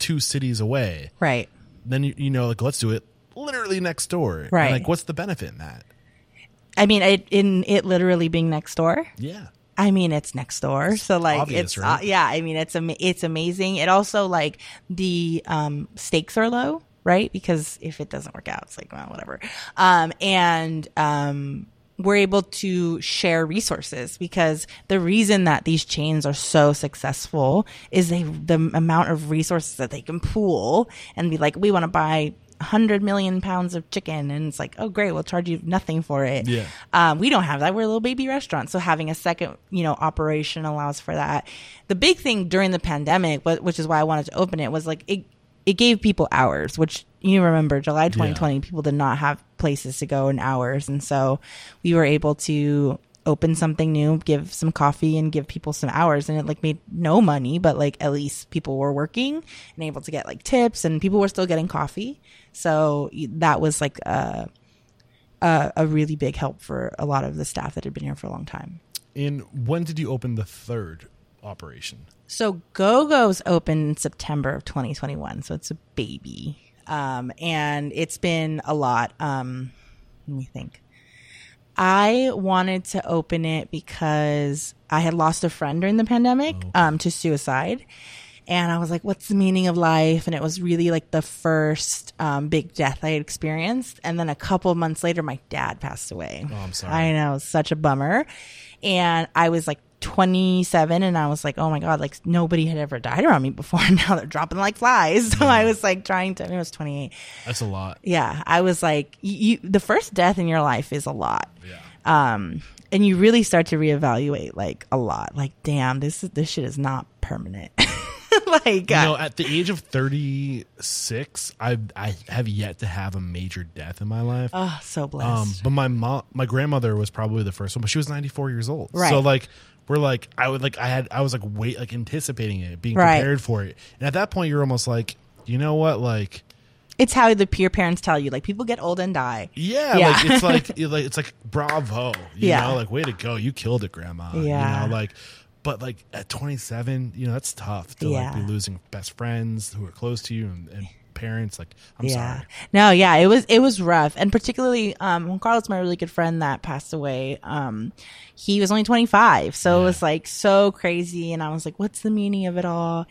two cities away. right. Then you, you know, like let's do it literally next door. And, Right. like, what's the benefit in that? I mean, it, in it literally being next door. Yeah. I mean, it's next door, so like obvious, it's right? uh, yeah. I mean, it's ama- it's amazing. It also like the um, stakes are low, right? Because if it doesn't work out, it's like well, whatever. Um, and um, we're able to share resources because the reason that these chains are so successful is they the amount of resources that they can pool and be like, we want to buy. 100 million pounds of chicken and it's like oh great we'll charge you nothing for it Yeah. um, we don't have that. We're a little baby restaurant. So having a second, you know, operation allows for that. The big thing during the pandemic, which is why I wanted to open it, was like it, it gave people hours, which you remember July 2020, people did not have places to go in hours. And so we were able to open something new, give some coffee and give people some hours. And it like made no money, but like at least people were working and able to get like tips and people were still getting coffee. So that was like, uh, a, a really big help for a lot of the staff that had been here for a long time. And when did you open the third operation? So Go Go's opened in September of 2021, so it's a baby, um, and it's been a lot. Um, let me think. I wanted to open it because I had lost a friend during the pandemic um, to suicide. And I was like, what's the meaning of life? And it was really like the first um, big death I had experienced. And then a couple months later, my dad passed away. Oh, I'm sorry. I know, such a bummer. And I was like 27 and I was like, oh my God, like nobody had ever died around me before. Now they're dropping like flies. So I was like trying to, I, mean, I was 28 That's a lot. yeah i was like you the first death in your life is a lot Yeah. um and you really start to reevaluate like a lot like damn this is this shit is not permanent like You uh, know, at the age of 36, I I have yet to have a major death in my life. oh so blessed. Um, but my mom, my grandmother was probably the first one, but she was 94 years old. Right. So like, we're like, I would like, I had, I was like, wait, like anticipating it, being Right. prepared for it. And at that point, you're almost like, you know what, like, it's how the peer parents tell you like people get old and die yeah, Yeah. like it's like, it- like it's like bravo, you Yeah. know, like way to go, you killed it, grandma. Yeah. you know, like. But like at 27, you know that's tough to like be losing best friends who are close to you and, and parents. Like I'm yeah. sorry. No, yeah, it was it was rough, and particularly um, Juan Carlos, my really good friend that passed away. Um, he was only 25, so it was like so crazy, and I was like, "What's the meaning of it all?"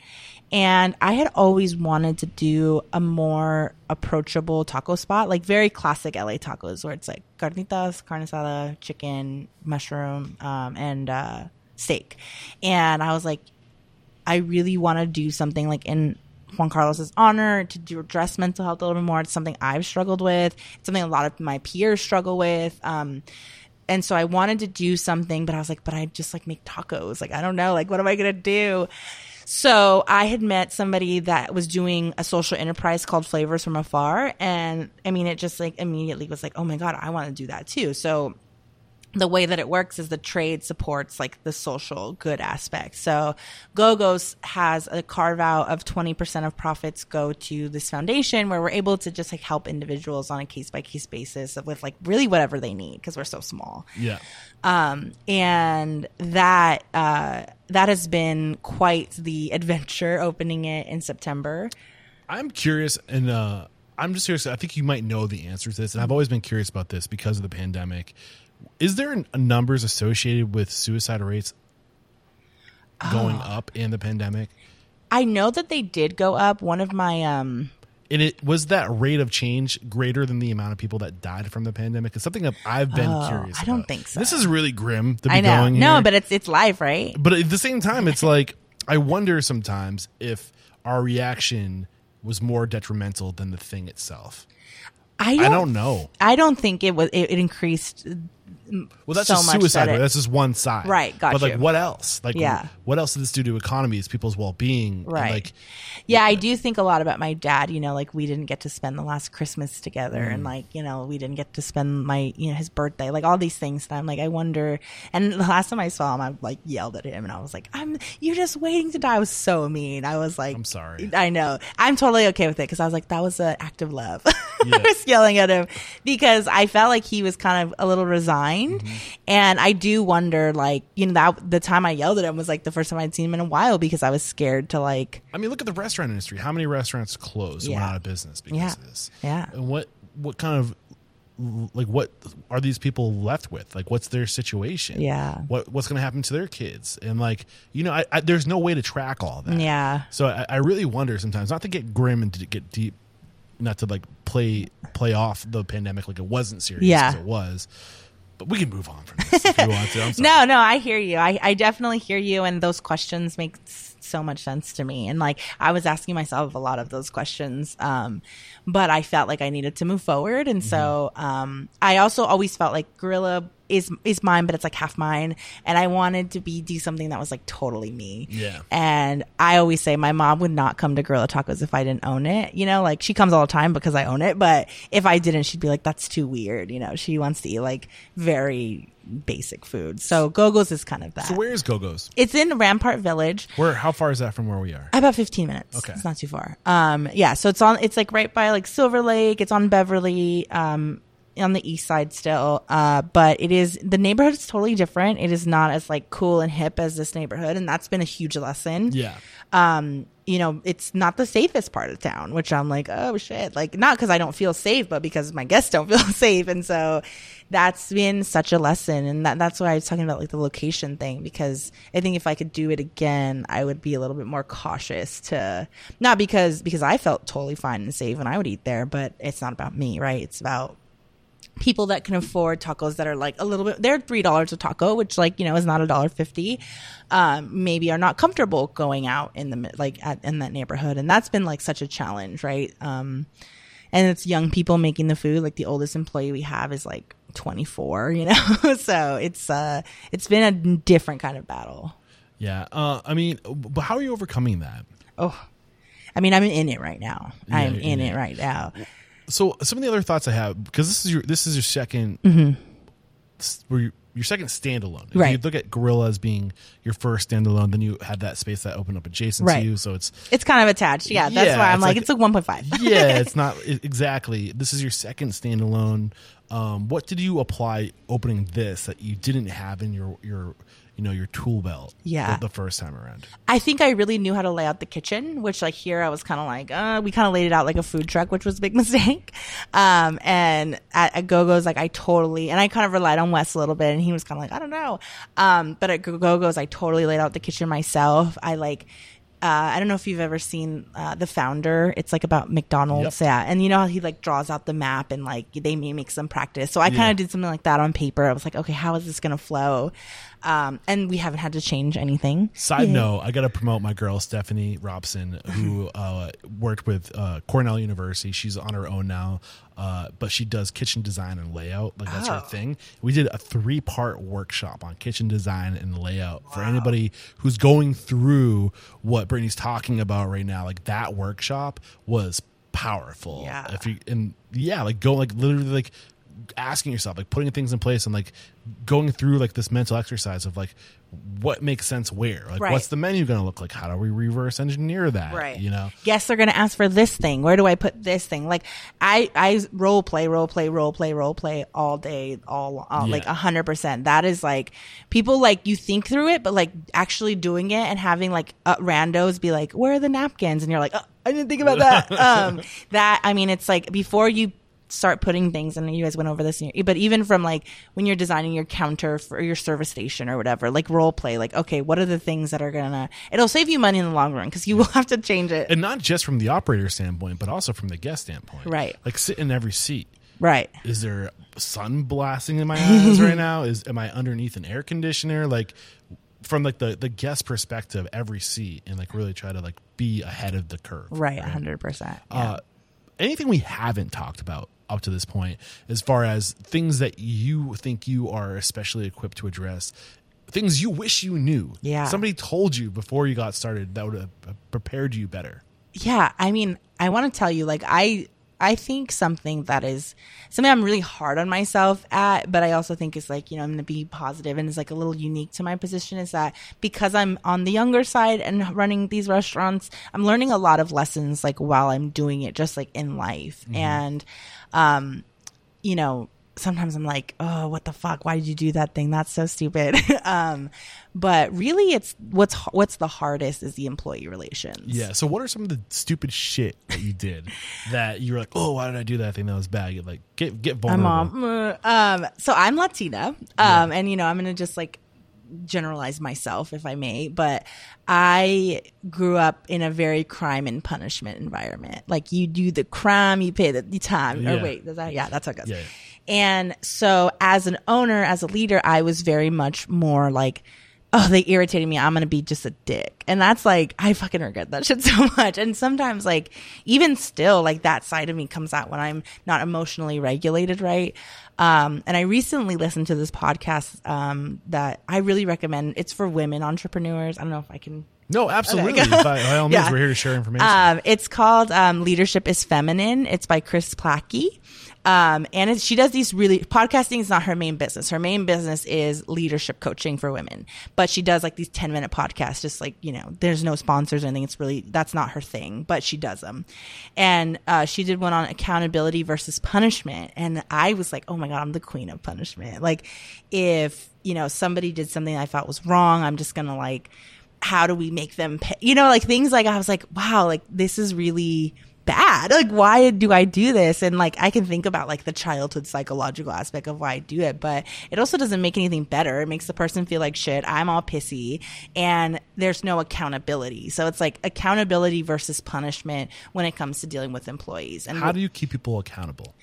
And I had always wanted to do a more approachable taco spot, like very classic LA tacos, where it's like carnitas, carne asada, chicken, mushroom, um, and uh, steak. And I was like, I really want to do something like in Juan Carlos's honor to address mental health a little bit more. It's something I've struggled with. It's something a lot of my peers struggle with. Um, and so I wanted to do something, but I was like, but I just like make tacos. Like, I don't know. Like, what am I going to do? So I had met somebody that was doing a social enterprise called Flavors from Afar. And I mean, it just like immediately was like, oh my God, I want to do that too. So the way that it works is the trade supports like the social good aspect. So GoGo's has a carve out of 20% of profits go to this foundation where we're able to just like help individuals on a case by case basis with like really whatever they need because we're so small. Yeah. Um, and that, uh, that has been quite the adventure opening it in September. I'm curious, and uh, I'm just curious. I think you might know the answer to this, and I've always been curious about this because of the pandemic. Is there numbers associated with suicide rates going Ah. up in the pandemic? I know that they did go up. One of my, um, And it was that rate of change greater than the amount of people that died from the pandemic? It's something that I've been Oh, curious. I don't about. think so. This is really grim to be I know. going No, here. but it's, it's live, right? but at the same time, it's like I wonder sometimes if our reaction was more detrimental than the thing itself. I I don't, don't know. I don't think it was. It, it increased. Well, that's so just much suicide that it- That's just one side, Right, got But like, you. what else? Like, Yeah. what else does this do to economies, people's well-being? and, Right. like, Yeah, I do think a lot about my dad. You know, like we didn't get to spend the last Christmas together, Mm. and like you know, we didn't get to spend my you know his birthday, like all these things. And I'm like, I wonder. And the last time I saw him, I like yelled at him, and I was like, "I'm you're just waiting to die." I was so mean. I was like, I'm sorry. I know. I'm totally okay with it because I was like, that was an act of love. Yeah. I was yelling at him because I felt like he was kind of a little resigned, Mm-hmm. and I do wonder, like you know, that the time I yelled at him was like the first time I'd seen him in a while because I was scared to like. I mean, look at the restaurant industry. How many restaurants closed and went out of business because Yeah. of this? Yeah. And what what kind of like what are these people left with? Like, what's their situation? Yeah. What what's going to happen to their kids? And like, you know, I, I, there's no way to track all that. Yeah. So I, I really wonder sometimes, not to get grim and to get deep, not to like play play off the pandemic like it wasn't serious Yeah. as it was. But we can move on from this if you want to. No, no, I hear you. I, I definitely hear you, and those questions make so much sense to me. And like, I was asking myself a lot of those questions, um, but I felt like I needed to move forward, and so Mm-hmm. um, I also always felt like Guerrilla is is mine, but it's like half mine, and I wanted to be do something that was like totally me. Yeah. And I always say my mom would not come to Guerrilla Tacos if I didn't own it. You know, like she comes all the time because I own it, but if I didn't, she'd be like, "That's too weird." You know, she wants to eat like very basic food. So Gogo's is kind of that. So where's Go-Go's? it's in Rampart Village. Where? How far is that from where we are? About 15 minutes. Okay. It's not too far. Um, yeah. So it's on, it's like right by like Silver Lake. It's on Beverly, um, on the east side still. Uh, but it is, the neighborhood is totally different. It is not as like cool and hip as this neighborhood. And that's been a huge lesson. Yeah. Um, you know, it's not the safest part of town, which I'm like, oh shit. Like, not because I don't feel safe, but because my guests don't feel safe. And so that's been such a lesson. And that, that's why I was talking about like the location thing, because I think if I could do it again, I would be a little bit more cautious to, not because, because I felt totally fine and safe and I would eat there, but it's not about me, right? It's about people that can afford tacos that are like a little bit they're three dollars a taco which like you know is not a dollar fifty um maybe are not comfortable going out in the like at, in that neighborhood and that's been like such a challenge right um and it's young people making the food like the oldest employee we have is like 24 you know so it's uh it's been a different kind of battle Yeah. Uh, I mean, but how are you overcoming that? oh i mean i'm in it right now i'm in in it it. right now So some of the other thoughts I have because this is your this is your 2nd s- where you- your second standalone. If Mm-hmm. Right. You look at Guerrilla as being your first standalone, then you had that space that opened up adjacent Right. to you. So it's it's kind of attached yeah that's Yeah, why i'm like, like- it's a 1.5 yeah, it's not i- exactly. This is your second standalone. Um, what did you apply opening this that you didn't have in your your you know your tool belt? Yeah. the, the first time around. I think I really knew how to lay out the kitchen, which like here I was kind of like, uh, we kind of laid it out like a food truck, which was a big mistake. Um, and at, at GoGo's, like I totally, and I kind of relied on Wes a little bit and he was kind of like, I don't know. Um, but at GoGo's, I totally laid out the kitchen myself. I like, uh, I don't know if you've ever seen uh, the founder. It's like about McDonald's, Yep. yeah. And you know how he like draws out the map and like they may make some practice. So I kind Yeah. of did something like that on paper. I was like, okay, how is this gonna flow? Um, and we haven't had to change anything. Side Yeah. note, I got to promote my girl Stephanie Robson, who uh, worked with uh, Cornell University. She's on her own now, uh, but she does kitchen design and layout. Like that's her Oh. thing. We did a three part workshop on kitchen design and layout for anybody who's going through what Brittany's talking about right now. Like that workshop was powerful. Yeah. If you and yeah, like go like literally like asking yourself like putting things in place and like going through like this mental exercise of like what makes sense where? Like Right. what's the menu going to look like? How do we reverse engineer that right. you know? Guests are going to ask for this thing. Where do i put this thing? Like i i role play role play role play role play all day all, all like a hundred percent. That is like people like you think through it but like actually doing it and having like uh, randos be like where are the napkins? And you're like oh, i didn't think about that. Um that i mean it's like before you start putting things and you guys went over this in your, but even from like when you're designing your counter for your service station or whatever like role play like okay what are the things that are gonna it'll save you money in the long run because you will have to change it. And not just from the operator standpoint but also from the guest standpoint. Right. like sit in every seat. Right. Is there sun blasting in my eyes right now? Is am i underneath an air conditioner? Like from like the the guest perspective every seat and like really try to like be ahead of the curve. Right 100% yeah. uh anything we haven't talked about up to this point. As far as things that you think you are especially equipped to address things you wish you knew. Yeah. somebody told you before you got started that would have uh, prepared you better. Yeah i mean i want to tell you like i i think something that is something i'm really hard on myself at but i also think is like you know i'm gonna be positive and it's like a little unique to my position is that because i'm on the younger side and running these restaurants i'm learning a lot of lessons like while i'm doing it just like in life. Mm-hmm. And um you know sometimes i'm like oh what the fuck? Why did you do that thing? That's so stupid. Um but really it's what's what's the hardest is the employee relations. Yeah so what are some of the stupid shit that you did that you were like oh why did i do that thing that was bad? Get, like get get my mom. Um, so I'm Latina, um, and you know I'm gonna just like generalize myself if I may, but I grew up in a very crime and punishment environment. Like you do the crime, you pay the, the time. Oh, yeah. Or wait, does that? Yeah, that's how it goes. Yeah, yeah. And so as an owner, as a leader, I was very much more like. Oh, they irritated me. I'm gonna be just a dick, and that's like I fucking regret that shit so much. And sometimes, like even still, like that side of me comes out when I'm not emotionally regulated, right? Um, and I recently listened to this podcast um, that I really recommend. It's for women entrepreneurs. I don't know if I can. no absolutely by, by all means Yeah. we're here to share information Um, it's called um, Leadership is Feminine. It's by Kris Plackey. Um, and it, she does these really podcasting is not her main business. Her main business is leadership coaching for women, but she does like these 10 minute podcasts, just like, you know, there's no sponsors or anything. It's really, that's not her thing, but she does them. And, uh, she did one on accountability versus punishment. And I was like, oh my God, I'm the queen of punishment. Like if, you know, somebody did something I thought was wrong, I'm just going to like, how do we make them pay? You know, like things like I was like, wow, like this is really bad. Like, why do I do this? And like, I can think about like the childhood psychological aspect of why I do it, but it also doesn't make anything better. It makes the person feel like shit. I'm all pissy and there's no accountability. So it's like accountability versus punishment when it comes to dealing with employees. And how do you keep people accountable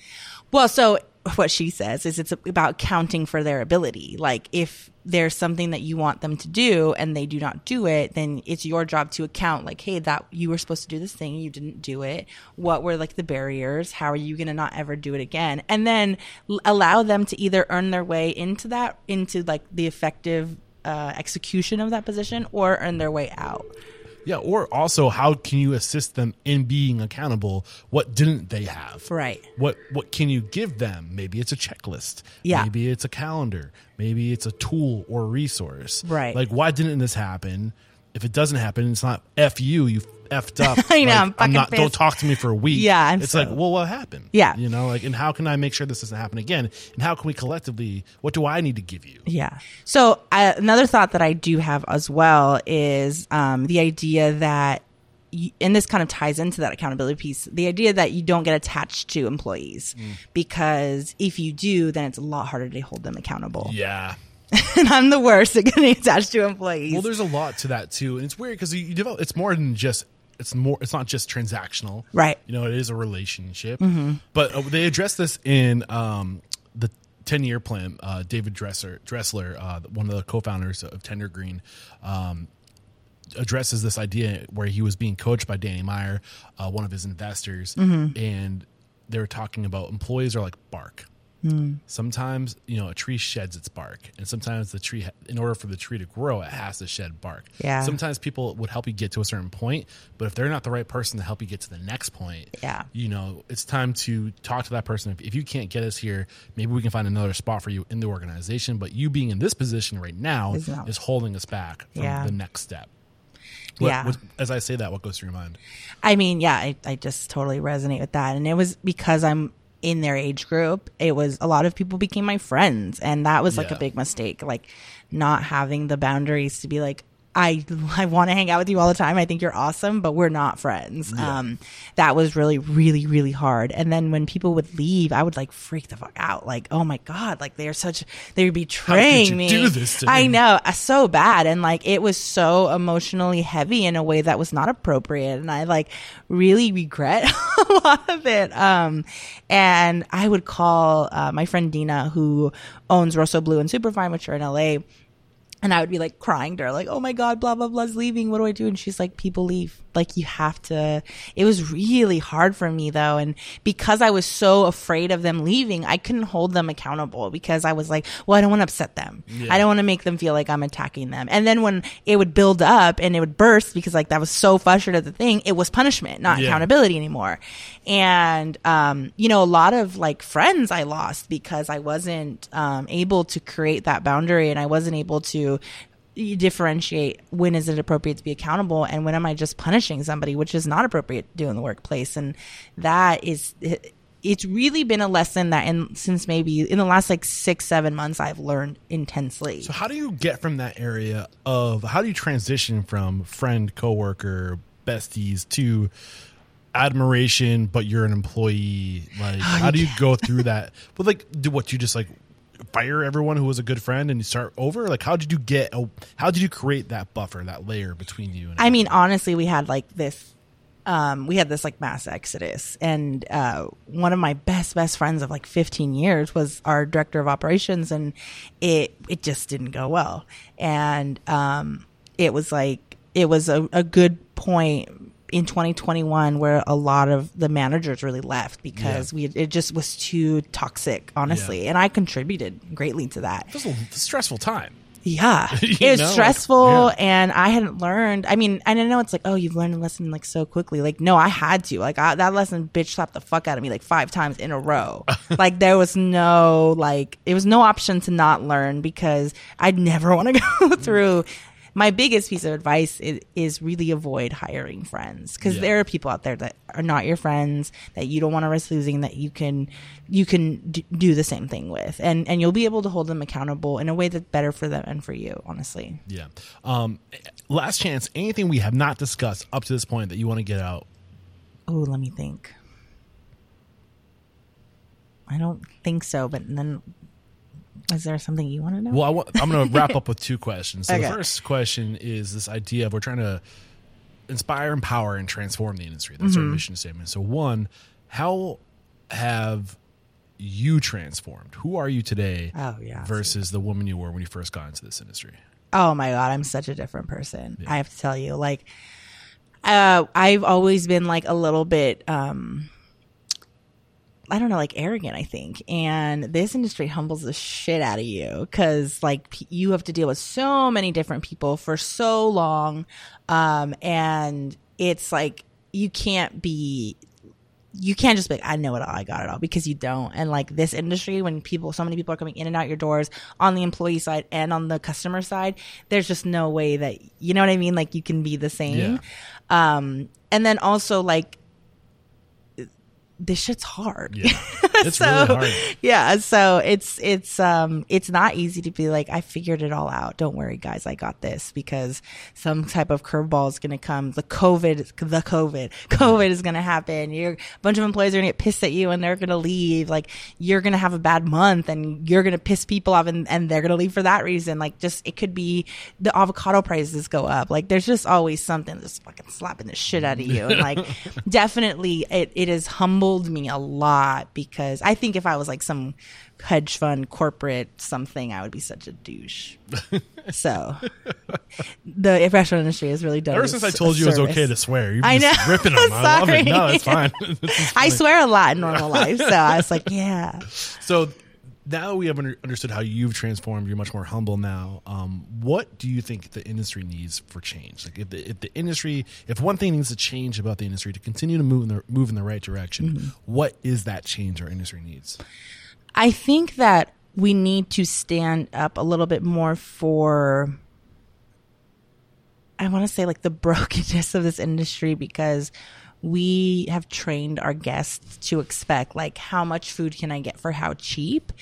well, so what she says is it's about counting for their ability. Like if there's something that you want them to do and they do not do it, then it's your job to account like, hey, that you were supposed to do this thing, you didn't do it. What were like the barriers? How are you going to not ever do it again? And then allow them to either earn their way into that, into like the effective uh, execution of that position or earn their way out. Yeah, or also how can you assist them in being accountable? What didn't they have? Right. What what can you give them? Maybe it's a checklist. Yeah. Maybe it's a calendar. Maybe it's a tool or resource. Right. Like why didn't this happen? If it doesn't happen, it's not F you, you effed up. I know, Like, I'm fucking not don't talk to me for a week. Yeah, I'm It's so- like, well what happened? Yeah. You know, like and how can I make sure this doesn't happen again? And how can we collectively what do I need to give you? Yeah. So uh, another thought that I do have as well is um, the idea that, and this kind of ties into that accountability piece, the idea that you don't get attached to employees because if you do, then it's a lot harder to hold them accountable. Yeah. and I'm the worst at getting attached to employees. Well, there's a lot to that too, and it's weird because you develop. It's more than just. It's more. It's not just transactional, Right. You know, it is a relationship. But uh, they address this in um, the ten year plan. Uh, David Dresser, Dressler, uh, one of the co-founders of Tender Green, um, addresses this idea where he was being coached by Danny Meyer, uh, one of his investors, and they were talking about employees are like bark. Hmm. Sometimes you know a tree sheds its bark, and sometimes the tree, in order for the tree to grow, it has to shed bark. Yeah. Sometimes people would help you get to a certain point, but if they're not the right person to help you get to the next point, Yeah. you know it's time to talk to that person. If, if you can't get us here, maybe we can find another spot for you in the organization. But you being in this position right now Is is holding us back from Yeah. the next step. What- Yeah. what- as I say that, what goes through your mind? I mean, yeah, I, I just totally resonate with that. And it was because I'm in their age group. It was a lot of people became my friends. And that was like Yeah. a big mistake. Like not having the boundaries to be like, I, I want to hang out with you all the time. I think you're awesome, but we're not friends. Um, that was really, really, really hard. And then when people would leave, I would like freak the fuck out. Like, oh my God, like they're such, they're betraying you me. do this to I know, uh, so bad. And like it was so emotionally heavy in a way that was not appropriate. And I like really regret a lot of it. Um, and I would call uh, my friend Dina, who owns Rossoblu and Superfine, which are in LA and I would be like crying to her, like, "Oh my god, blah blah blah's leaving. What do I do?" And she's like, "People leave. Like you have to." It was really hard for me though, and because I was so afraid of them leaving, I couldn't hold them accountable because I was like, "Well, I don't want to upset them. I don't want to make them feel like I'm attacking them." And then when it would build up and it would burst because like that was so frustrated at the thing, it was punishment, not Yeah. accountability anymore. And um, you know, a lot of like friends I lost because I wasn't um, able to create that boundary and I wasn't able to differentiate when is it appropriate to be accountable and when am I just punishing somebody, which is not appropriate to do in the workplace. And that is, it's really been a lesson that in, since maybe in the last like six, seven months, I've learned intensely. So how do you get from that area of how do you transition from friend, coworker, besties to admiration, but you're an employee? Like, how do you go through that? But like, do what you just like fire everyone who was a good friend and you start over? Like, how did you get? A, how did you create that buffer, that layer between you? And I mean, honestly, we had like this. Um, we had this like mass exodus, and uh, one of my best best friends of like 15 years was our director of operations, and it it just didn't go well, and um, it was like it was a, a good point in 2021 where a lot of the managers really left because we it just was too toxic, honestly, Yeah. and I contributed greatly to that. it was a stressful time. Yeah. It was know, like, stressful yeah. and I hadn't learned. I mean, and I know it's like, oh, you've learned a lesson like so quickly. Like, no, I had to. Like, I, that lesson bitch slapped the fuck out of me like five times in a row. like, there was no, like, it was no option to not learn because I'd never want to go mm. through. My biggest piece of advice is, is really avoid hiring friends because Yeah. there are people out there that are not your friends that you don't want to risk losing that you can you can d- do the same thing with and and you'll be able to hold them accountable in a way that's better for them and for you honestly Yeah. Um, last chance. Anything we have not discussed up to this point that you want to get out? oh let me think i don't think so but then is there something you want to know Well, I wa- I'm going to wrap up with two questions. So Okay. the first question is this idea of we're trying to inspire, empower, and transform the industry. That's Mm-hmm. our mission statement. So one, how have you transformed? Who are you today Oh, yeah. versus the woman you were when you first got into this industry? oh my god i'm such a different person i have to tell you like uh i've always been like a little bit um I don't know, like arrogant, I think. And this industry humbles the shit out of you because, like, p- you have to deal with so many different people for so long. Um, and it's like, you can't be, you can't just be like, I know it all, I got it all, because you don't. And like this industry, when people, so many people are coming in and out your doors on the employee side and on the customer side, there's just no way that, you know what I mean? Like, you can be the same. Um, and then also, like, this shit's hard. Yeah. It's so really hard. yeah so it's it's um it's not easy to be like i figured it all out. Don't worry guys i got this because some type of curveball is going to come. The covid the covid covid is going to happen. You're a bunch of employees are going to get pissed at you and they're going to leave. Like you're going to have a bad month and you're going to piss people off and, and they're going to leave for that reason. Like just it could be the avocado prices go up. Like there's just always something that's fucking slapping the shit out of you. And like definitely it, it has humbled me a lot because I think if I was like some hedge fund corporate something, I would be such a douche. so the restaurant industry has really done. Ever since I told you it was okay to swear, you've I know. ripping them. I love it. No, it's fine. I swear a lot in normal life, so I was like, yeah. So now we have under, understood how you've transformed. You're much more humble now. Um, what do you think the industry needs for change? Like if the, if the industry, if one thing needs to change about the industry to continue to move in the move in the right direction, what is that change our industry needs? I think that we need to stand up a little bit more for I want to say like the brokenness of this industry because we have trained our guests to expect like how much food can I get for how cheap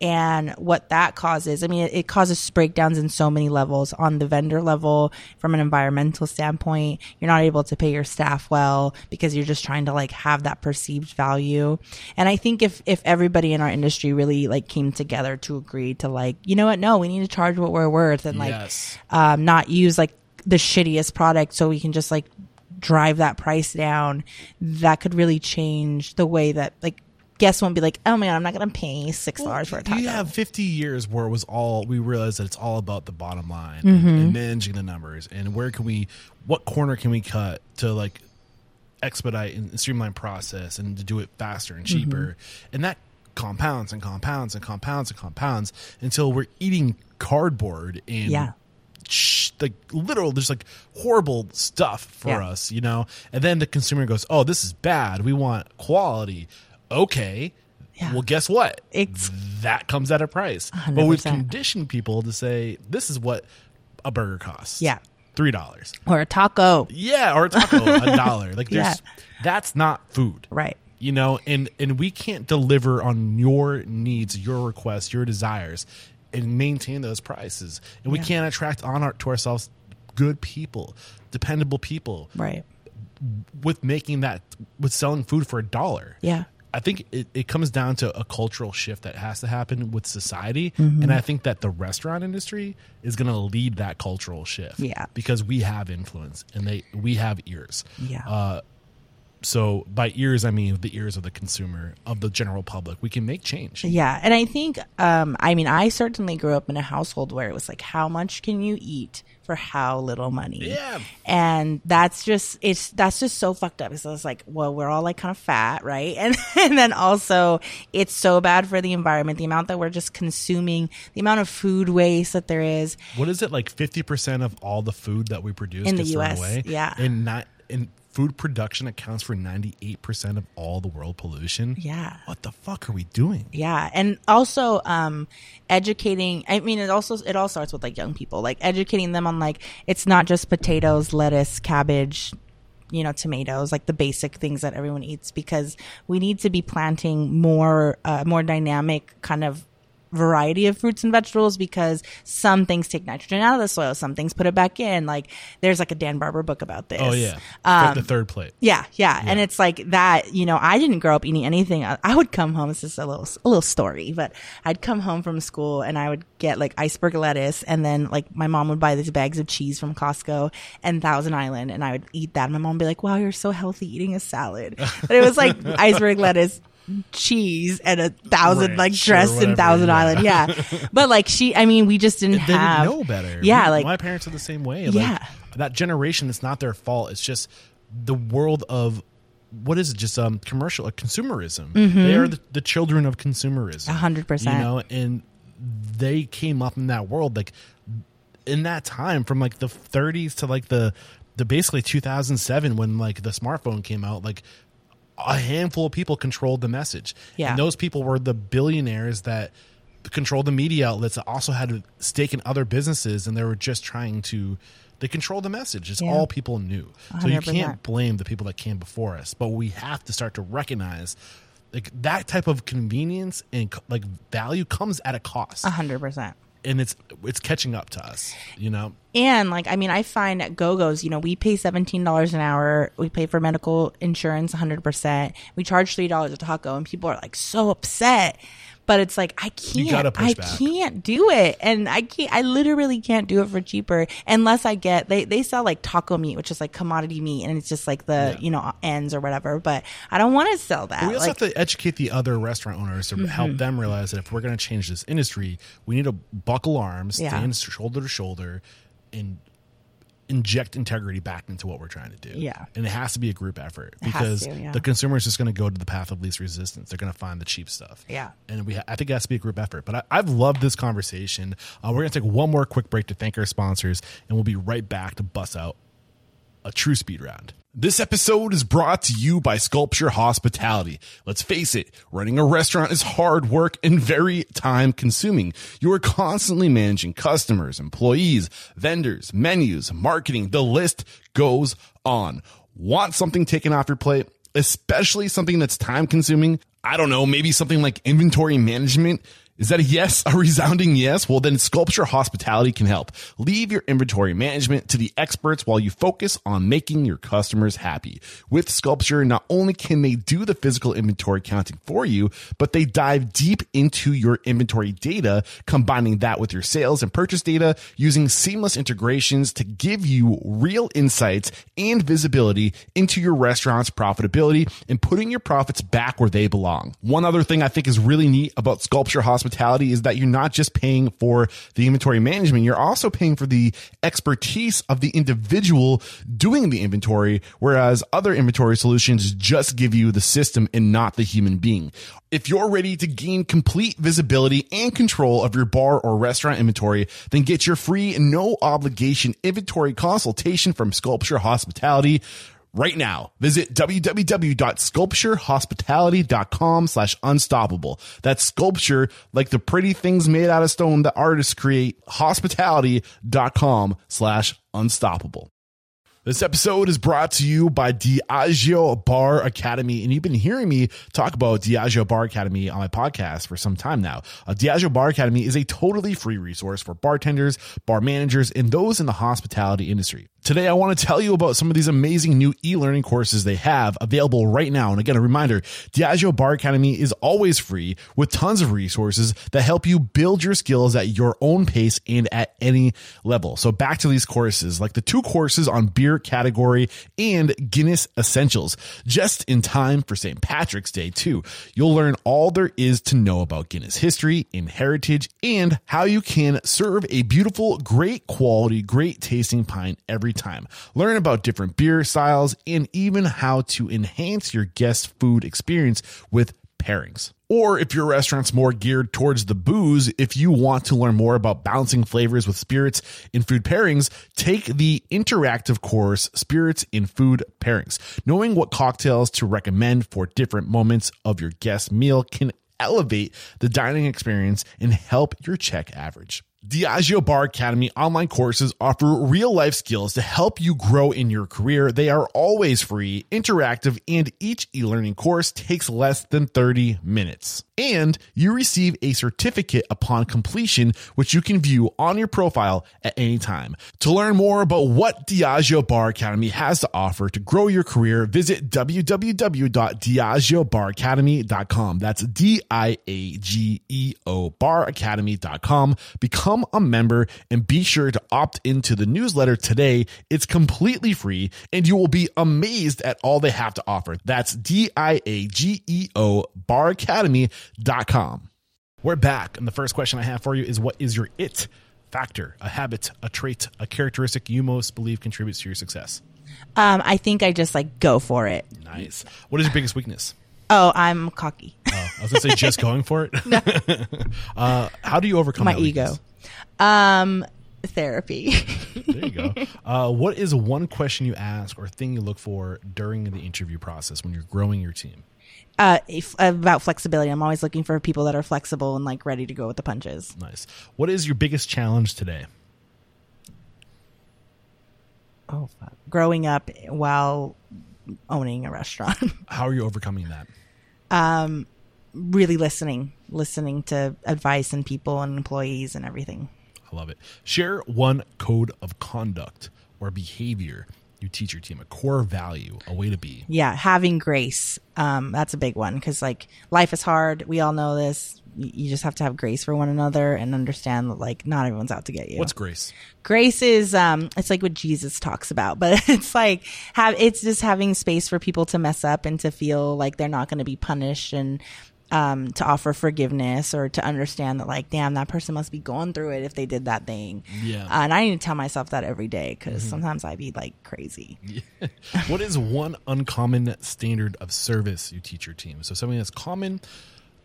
and what that causes. I mean, it, it causes breakdowns in so many levels on the vendor level from an environmental standpoint. You're not able to pay your staff well because you're just trying to like have that perceived value. And I think if, if everybody in our industry really like came together to agree to like, you know what? No, we need to charge what we're worth and like, Yes. um, not use like the shittiest product so we can just like drive that price down that could really change the way that like guests won't be like, oh man, I'm not gonna pay six dollars for a taco. You have 50 years where it was all we realized that it's all about the bottom line Mm-hmm. and, and managing the numbers and where can we, what corner can we cut to like expedite and streamline process and to do it faster and cheaper, Mm-hmm. and that compounds and compounds and compounds and compounds until we're eating cardboard and Yeah. Sh- like literal there's like horrible stuff for Yeah. us you know? And then the consumer goes oh this is bad. We want quality. Okay. Yeah. well guess what? It's- that comes at a price. But we've conditioned people to say this is what a burger costs. Yeah. three dollars. Or a taco, yeah or a taco a dollar. Like there's Yeah. that's not food. Right? you know and and we can't deliver on your needs your requests your desires and maintain those prices and we Yeah. can't attract on our, to ourselves good people dependable people Right. with making that with selling food for a dollar Yeah. I think it, it comes down to a cultural shift that has to happen with society. Mm-hmm. And I think that the restaurant industry is going to lead that cultural shift. Yeah. Because we have influence and they we have ears. Yeah. Uh, so by ears, I mean the ears of the consumer, of the general public. We can make change. Yeah, and I think, um, I mean, I certainly grew up in a household where it was like, how much can you eat for how little money? Yeah. and that's just it's that's just so fucked up. So it's like, well, we're all like kind of fat, right? And and then also, it's so bad for the environment. The amount that we're just consuming, the amount of food waste that there is. What is it like? Fifty percent of all the food that we produce In the US, away. yeah. and not in food production accounts for ninety eight percent of all the world pollution. Yeah. what the fuck are we doing? Yeah, and also um, educating. I mean, it also it all starts with like young people, like educating them on like it's not just potatoes, lettuce, cabbage, you know, tomatoes, like the basic things that everyone eats, because we need to be planting more uh, more dynamic kind of variety of fruits and vegetables because some things take nitrogen out of the soil, some things put it back in. Like there's like a Dan Barber book about this. Oh yeah, Um, the third plate. Yeah, yeah, and it's like that. You know, I didn't grow up eating anything. I I would come home. This is a little a little story, but I'd come home from school and I would get like iceberg lettuce, and then like my mom would buy these bags of cheese from Costco and Thousand Island, and I would eat that. And my mom would be like, "Wow, you're so healthy eating a salad," but it was like iceberg lettuce. Cheese and a thousand Ranch like dressed in thousand yeah. island yeah but like she i mean we just didn't they have didn't know better. yeah We- like my parents are the same way. Like, Yeah. that generation. It's not their fault. It's just the world of what is it? Just um commercial, uh, consumerism. They are the, the children of consumerism. Mm-hmm. A hundred percent. You know, and they came up in that world like in that time from like the 30s to like the the basically 2007 when like the smartphone came out like a handful of people controlled the message Yeah. and those people were the billionaires that controlled the media outlets that also had a stake in other businesses and they were just trying to they control the message it's Yeah. all people knew so you 100%. can't blame the people that came before us but we have to start to recognize like that type of convenience and like value comes at a cost a hundred percent and it's it's catching up to us you know And like, I mean, I find at GoGo's, you know, we pay seventeen dollars an hour. We pay for medical insurance, one hundred percent. We charge three dollars a taco, and people are like so upset. But it's like I can't, I back. can't do it, and I can't. I literally can't do it for cheaper unless I get they they sell like taco meat, which is like commodity meat, and it's just like the Yeah. you know ends or whatever. But I don't want to sell that. we also like, Mm-hmm. have to educate the other restaurant owners to help them realize that if we're going to change this industry, we need to buckle arms, Yeah. stand shoulder to shoulder, and inject integrity back into what we're trying to do. Yeah. and it has to be a group effort because to, yeah. the consumer is just going to go to the path of least resistance. They're going to find the cheap stuff. Yeah. and we ha- I think it has to be a group effort. But I, I've loved this conversation. Uh, we're going to take one more quick break to thank our sponsors, and we'll be right back to bust out a true speed round. This episode is brought to you by Sculpture Hospitality. Let's face it, running a restaurant is hard work and very time consuming. You are constantly managing customers, employees, vendors, menus, marketing. The list goes on. Want something taken off your plate, especially something that's time consuming? I don't know, maybe something like inventory management Is that a yes? A resounding yes? Well, then Sculpture Hospitality can help. Leave your inventory management to the experts while you focus on making your customers happy. With Sculpture, not only can they do the physical inventory counting for you, but they dive deep into your inventory data, combining that with your sales and purchase data using seamless integrations to give you real insights and visibility into your restaurant's profitability and putting your profits back where they belong. One other thing I think is really neat about Sculpture Hospitality hospitality is that you're not just paying for the inventory management, you're also paying for the expertise of the individual doing the inventory, whereas other inventory solutions just give you the system and not the human being. If you're ready to gain complete visibility and control of your bar or restaurant inventory, then get your free no obligation inventory consultation from Sculpture Hospitality right now. Visit www.sculpturehospitality.com slash unstoppable. That's sculpture, like the pretty things made out of stone that artists create, hospitality.com slash unstoppable. This episode is brought to you by Diageo Bar Academy, and you've been hearing me talk about Diageo Bar Academy on my podcast for some time now. Uh, Diageo Bar Academy is a totally free resource for bartenders, bar managers, and those in the hospitality industry. Today, I want to tell you about some of these amazing new e-learning courses they have available right now. And again, a reminder, Diageo Bar Academy is always free with tons of resources that help you build your skills at your own pace and at any level. So back to these courses, like the two courses on beer category and Guinness essentials, just in time for St. Patrick's Day too. You'll learn all there is to know about Guinness history and heritage and how you can serve a beautiful, great quality, great tasting pint every time. Learn about different beer styles and even how to enhance your guest food experience with pairings. Or if your restaurant's more geared towards the booze, if you want to learn more about balancing flavors with spirits in food pairings, take the interactive course Spirits in Food Pairings. Knowing what cocktails to recommend for different moments of your guest meal can elevate the dining experience and help your check average. Diageo Bar Academy online courses offer real life skills to help you grow in your career. They are always free, interactive, and each e learning course takes less than 30 minutes. And you receive a certificate upon completion, which you can view on your profile at any time. To learn more about what Diageo Bar Academy has to offer to grow your career, visit www.diageobaracademy.com. That's D I A G E O baracademy.com. Become become a member and be sure to opt into the newsletter today. It's completely free and you will be amazed at all they have to offer. That's D I A G E O baracademy.com. We're back. And the first question I have for you is what is your it factor, a habit, a trait, a characteristic you most believe contributes to your success? Um, I think I just like go for it. Nice. What is your biggest weakness? Oh, I'm cocky. Oh, I was gonna say just going for it. uh, how do you overcome My that ego. weakness? Um, therapy. There you go. Uh, what is one question you ask or thing you look for during the interview process when you're growing your team? uh, if, about flexibility. I'm always looking for people that are flexible and like ready to go with the punches. Nice. What is your biggest challenge today? Oh, fuck. growing up while owning a restaurant. How are you overcoming that? um, really listening, listening to advice and people and employees and everything. Love it. Share one code of conduct or behavior you teach your team, a core value, a way to be. Yeah, having grace. Um, that's a big one because like life is hard. We all know this. You just have to have grace for one another and understand that like not everyone's out to get you. What's grace? grace is um it's like what jesus talks about but it's like have it's just having space for people to mess up and to feel like they're not going to be punished and um to offer forgiveness or to understand that like damn that person must be going through it if they did that thing Yeah. uh, and i need to tell myself that every day because sometimes i be like crazy what is one uncommon standard of service you teach your team? So something that's common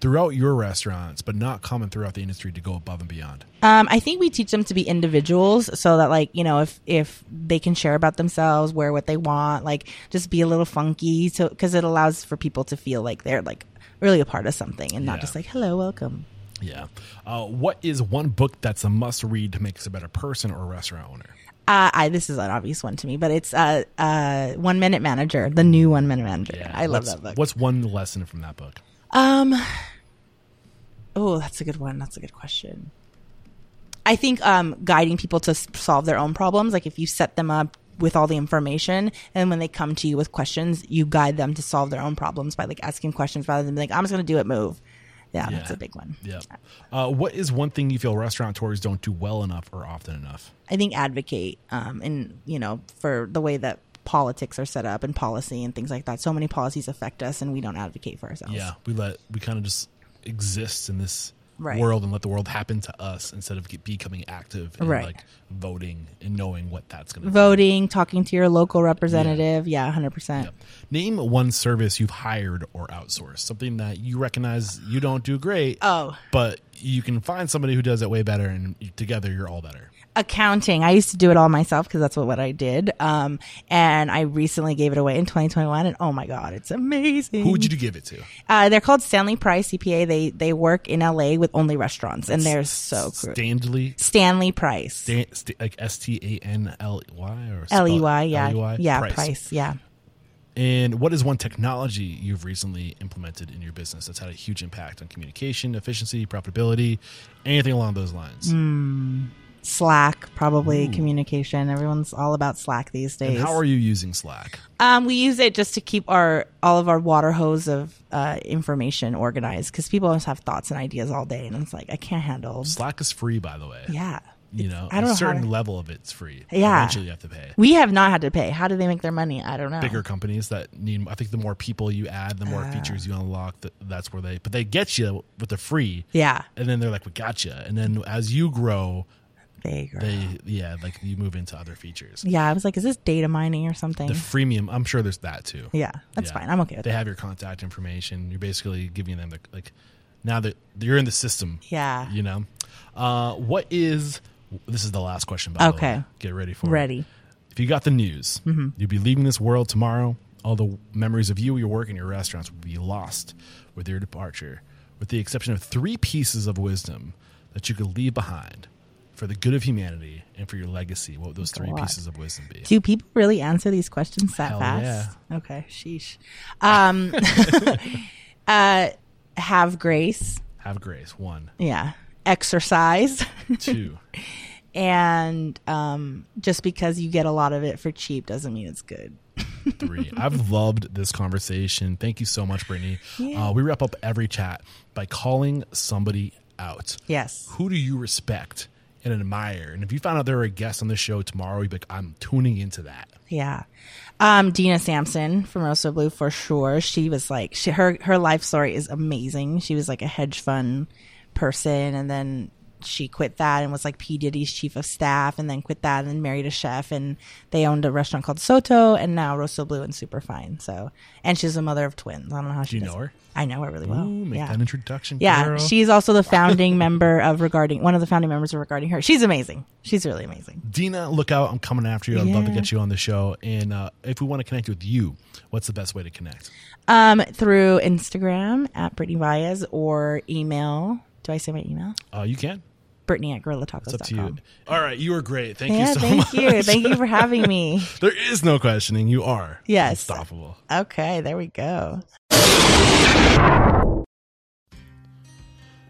throughout your restaurants, but not common throughout the industry to go above and beyond. Um, I think we teach them to be individuals so that like, you know, if if they can share about themselves, wear what they want, like just be a little funky so cuz it allows for people to feel like they're like really a part of something and not Yeah. just like, "Hello, welcome." Yeah. Uh, what is one book that's a must read to make us a better person or restaurant owner? Uh, I this is an obvious one to me, but it's uh uh 1 Minute Manager, the new 1 Minute Manager. I love What's- that book. What's one lesson from that book? Um Oh, that's a good one. That's a good question. I think um, guiding people to solve their own problems, like if you set them up with all the information, and when they come to you with questions, you guide them to solve their own problems by like asking questions rather than being like, "I'm just going to do it, move." Yeah, that's a big one. Yeah. Uh, what is one thing you feel restaurateurs don't do well enough or often enough? I think advocate, um, and you know, for the way that politics are set up and policy and things like that. So many policies affect us, and we don't advocate for ourselves. Yeah, we let we kind of just exist in this Right. world and let the world happen to us instead of get, becoming active and Right. like voting and knowing what that's going to be. voting, talking to your local representative. Yeah, hundred percent. Yep. Name one service you've hired or outsourced, something that you recognize you don't do great. Oh. but you can find somebody who does it way better, and together you're all better. Accounting. I used to do it all myself because that's what, what I did. Um, and I recently gave it away in 2021, and oh my god, it's amazing. Who would you give it to? Uh, they're called Stanley Price CPA. They they work in LA with only restaurants, and they're so cool. Stanley, Stanley Price, Stan, Sta- like S T A N L Y or L E Y, yeah, L-E-Y? yeah, Price. yeah. And what is one technology you've recently implemented in your business that's had a huge impact on communication, efficiency, profitability, anything along those lines? Hmm. Slack, probably communication. Everyone's all about Slack these days. And how are you using Slack? Um, we use it just to keep our all of our water hose of uh, information organized because people just have thoughts and ideas all day, and it's like I can't handle. Slack is free, by the way. Yeah, You know, I don't a how certain to- level of it's free. Yeah. Eventually you have to pay. we have not had to pay. How do they make their money? I don't know. Bigger companies that need, I think the more people you add, the more Ah. features you unlock, th- that's where they, but they get you with the free. Yeah, And then they're like, we got you. And then as you grow, bigger. they, yeah, like you move into other features. yeah, I was like, is this data mining or something? The freemium, I'm sure there's that too. yeah, that's Yeah. fine. I'm okay with They that. have your contact information. You're basically giving them the like now that you're in the system. Yeah. You know, uh, what is this is the last question. By the Okay. way. get ready for it. Ready. If you got the news, you'd be leaving this world tomorrow. All the memories of you, your work, and your restaurants would be lost with your departure, with the exception of three pieces of wisdom that you could leave behind for the good of humanity and for your legacy. What would those three God. pieces of wisdom be? Do people really answer these questions that Hell fast? Okay, sheesh. Um, uh, have grace. Have grace. One, Yeah. Exercise. two. and um, just because you get a lot of it for cheap doesn't mean it's good. three. I've loved this conversation. Thank you so much, Brittany. Yeah. Uh, we wrap up every chat by calling somebody out. Yes. Who do you respect and admire? And if you found out they were a guest on the show tomorrow, you'd be like, I'm tuning into that. Yeah. Um, Dina Samson from Rossoblu for sure. She was like, she, her, her life story is amazing. She was like a hedge fund person and then she quit that and was like P. Diddy's chief of staff and then quit that and then married a chef and they owned a restaurant called Sotto and now Rossoblu and Superfine. So, and she's a mother of twins. I don't know how she Do you know it. her? I know her really well. Ooh, make yeah. that introduction. Yeah, girl. she's also the founding member of regarding one of the founding members of regarding her. She's amazing. She's really amazing. Dina, look out. I'm coming after you. I'd love to get you on the show. And uh, if we want to connect with you, what's the best way to connect? Um, through Instagram at Brittany Valles or email. Do I say my email? Uh, you can. Brittany at It's up to you. All right. You were great. Thank Yeah, you so thank much. you. Thank you for having me. There is no questioning. You are Yes. unstoppable. Okay, there we go.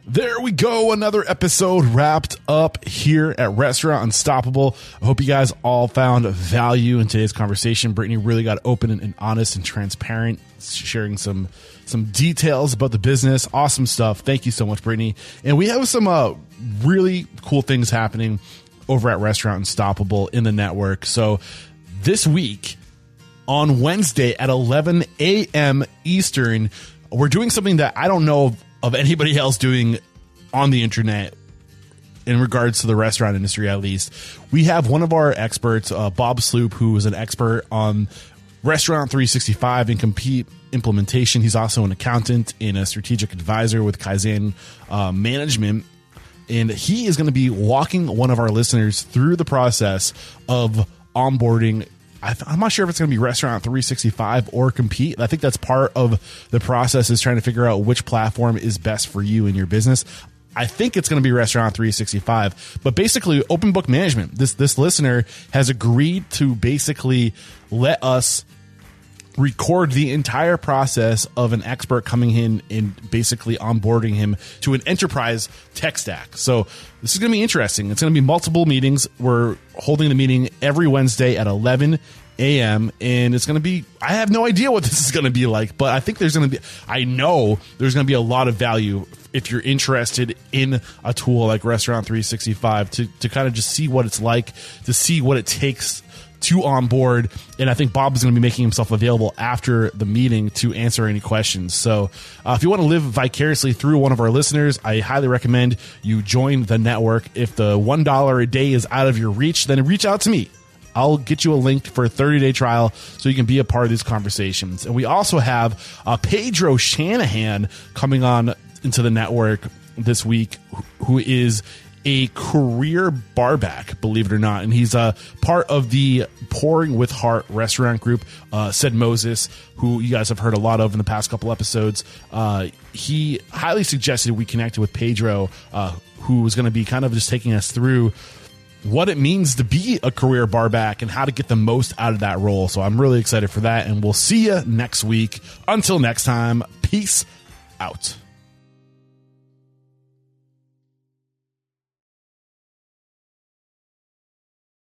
There we go. Another episode wrapped up here at Restaurant Unstoppable. I hope you guys all found value in today's conversation. Brittany really got open and honest and transparent, sharing some some details about the business. Awesome stuff. Thank you so much, Brittany. And we have some uh, really cool things happening over at Restaurant Unstoppable in the network. So this week, on Wednesday at 11 a.m. Eastern. We're doing something that I don't know of, anybody else doing on the internet in regards to the restaurant industry, at least. We have one of our experts, uh, Bob Sloop, who is an expert on Restaurant 365 and Compeat implementation. He's also an accountant and a strategic advisor with Kaizen uh, Management and he is going to be walking one of our listeners through the process of onboarding. I'm not sure if it's going to be Restaurant 365 or Compeat. I think that's part of the process is trying to figure out which platform is best for you and your business. I think it's going to be Restaurant 365, but basically open book management. This this listener has agreed to basically let us record the entire process of an expert coming in and basically onboarding him to an enterprise tech stack. So this is going to be interesting. It's going to be multiple meetings. We're holding the meeting every Wednesday at 11 a.m. and it's going to be I have no idea what this is going to be like, but I think there's going to be I know there's going to be a lot of value if you're interested in a tool like Restaurant 365 to to kind of just see what it's like, to see what it takes to onboard. And I think Bob is going to be making himself available after the meeting to answer any questions. So uh, if you want to live vicariously through one of our listeners, I highly recommend you join the network. If the $1 a day is out of your reach, then reach out to me. I'll get you a link for a 30 day trial so you can be a part of these conversations. And we also have uh, Pedro Shanahan coming on into the network this week, who is a career barback, believe it or not. And he's a part of the Pouring with Heart restaurant group. Uh, Cedd Moses, who you guys have heard a lot of in the past couple episodes. Uh, he highly suggested we connected with Pedro, uh, who was going to be kind of just taking us through what it means to be a career barback and how to get the most out of that role. So I'm really excited for that. And we'll see you next week. Until next time, peace out.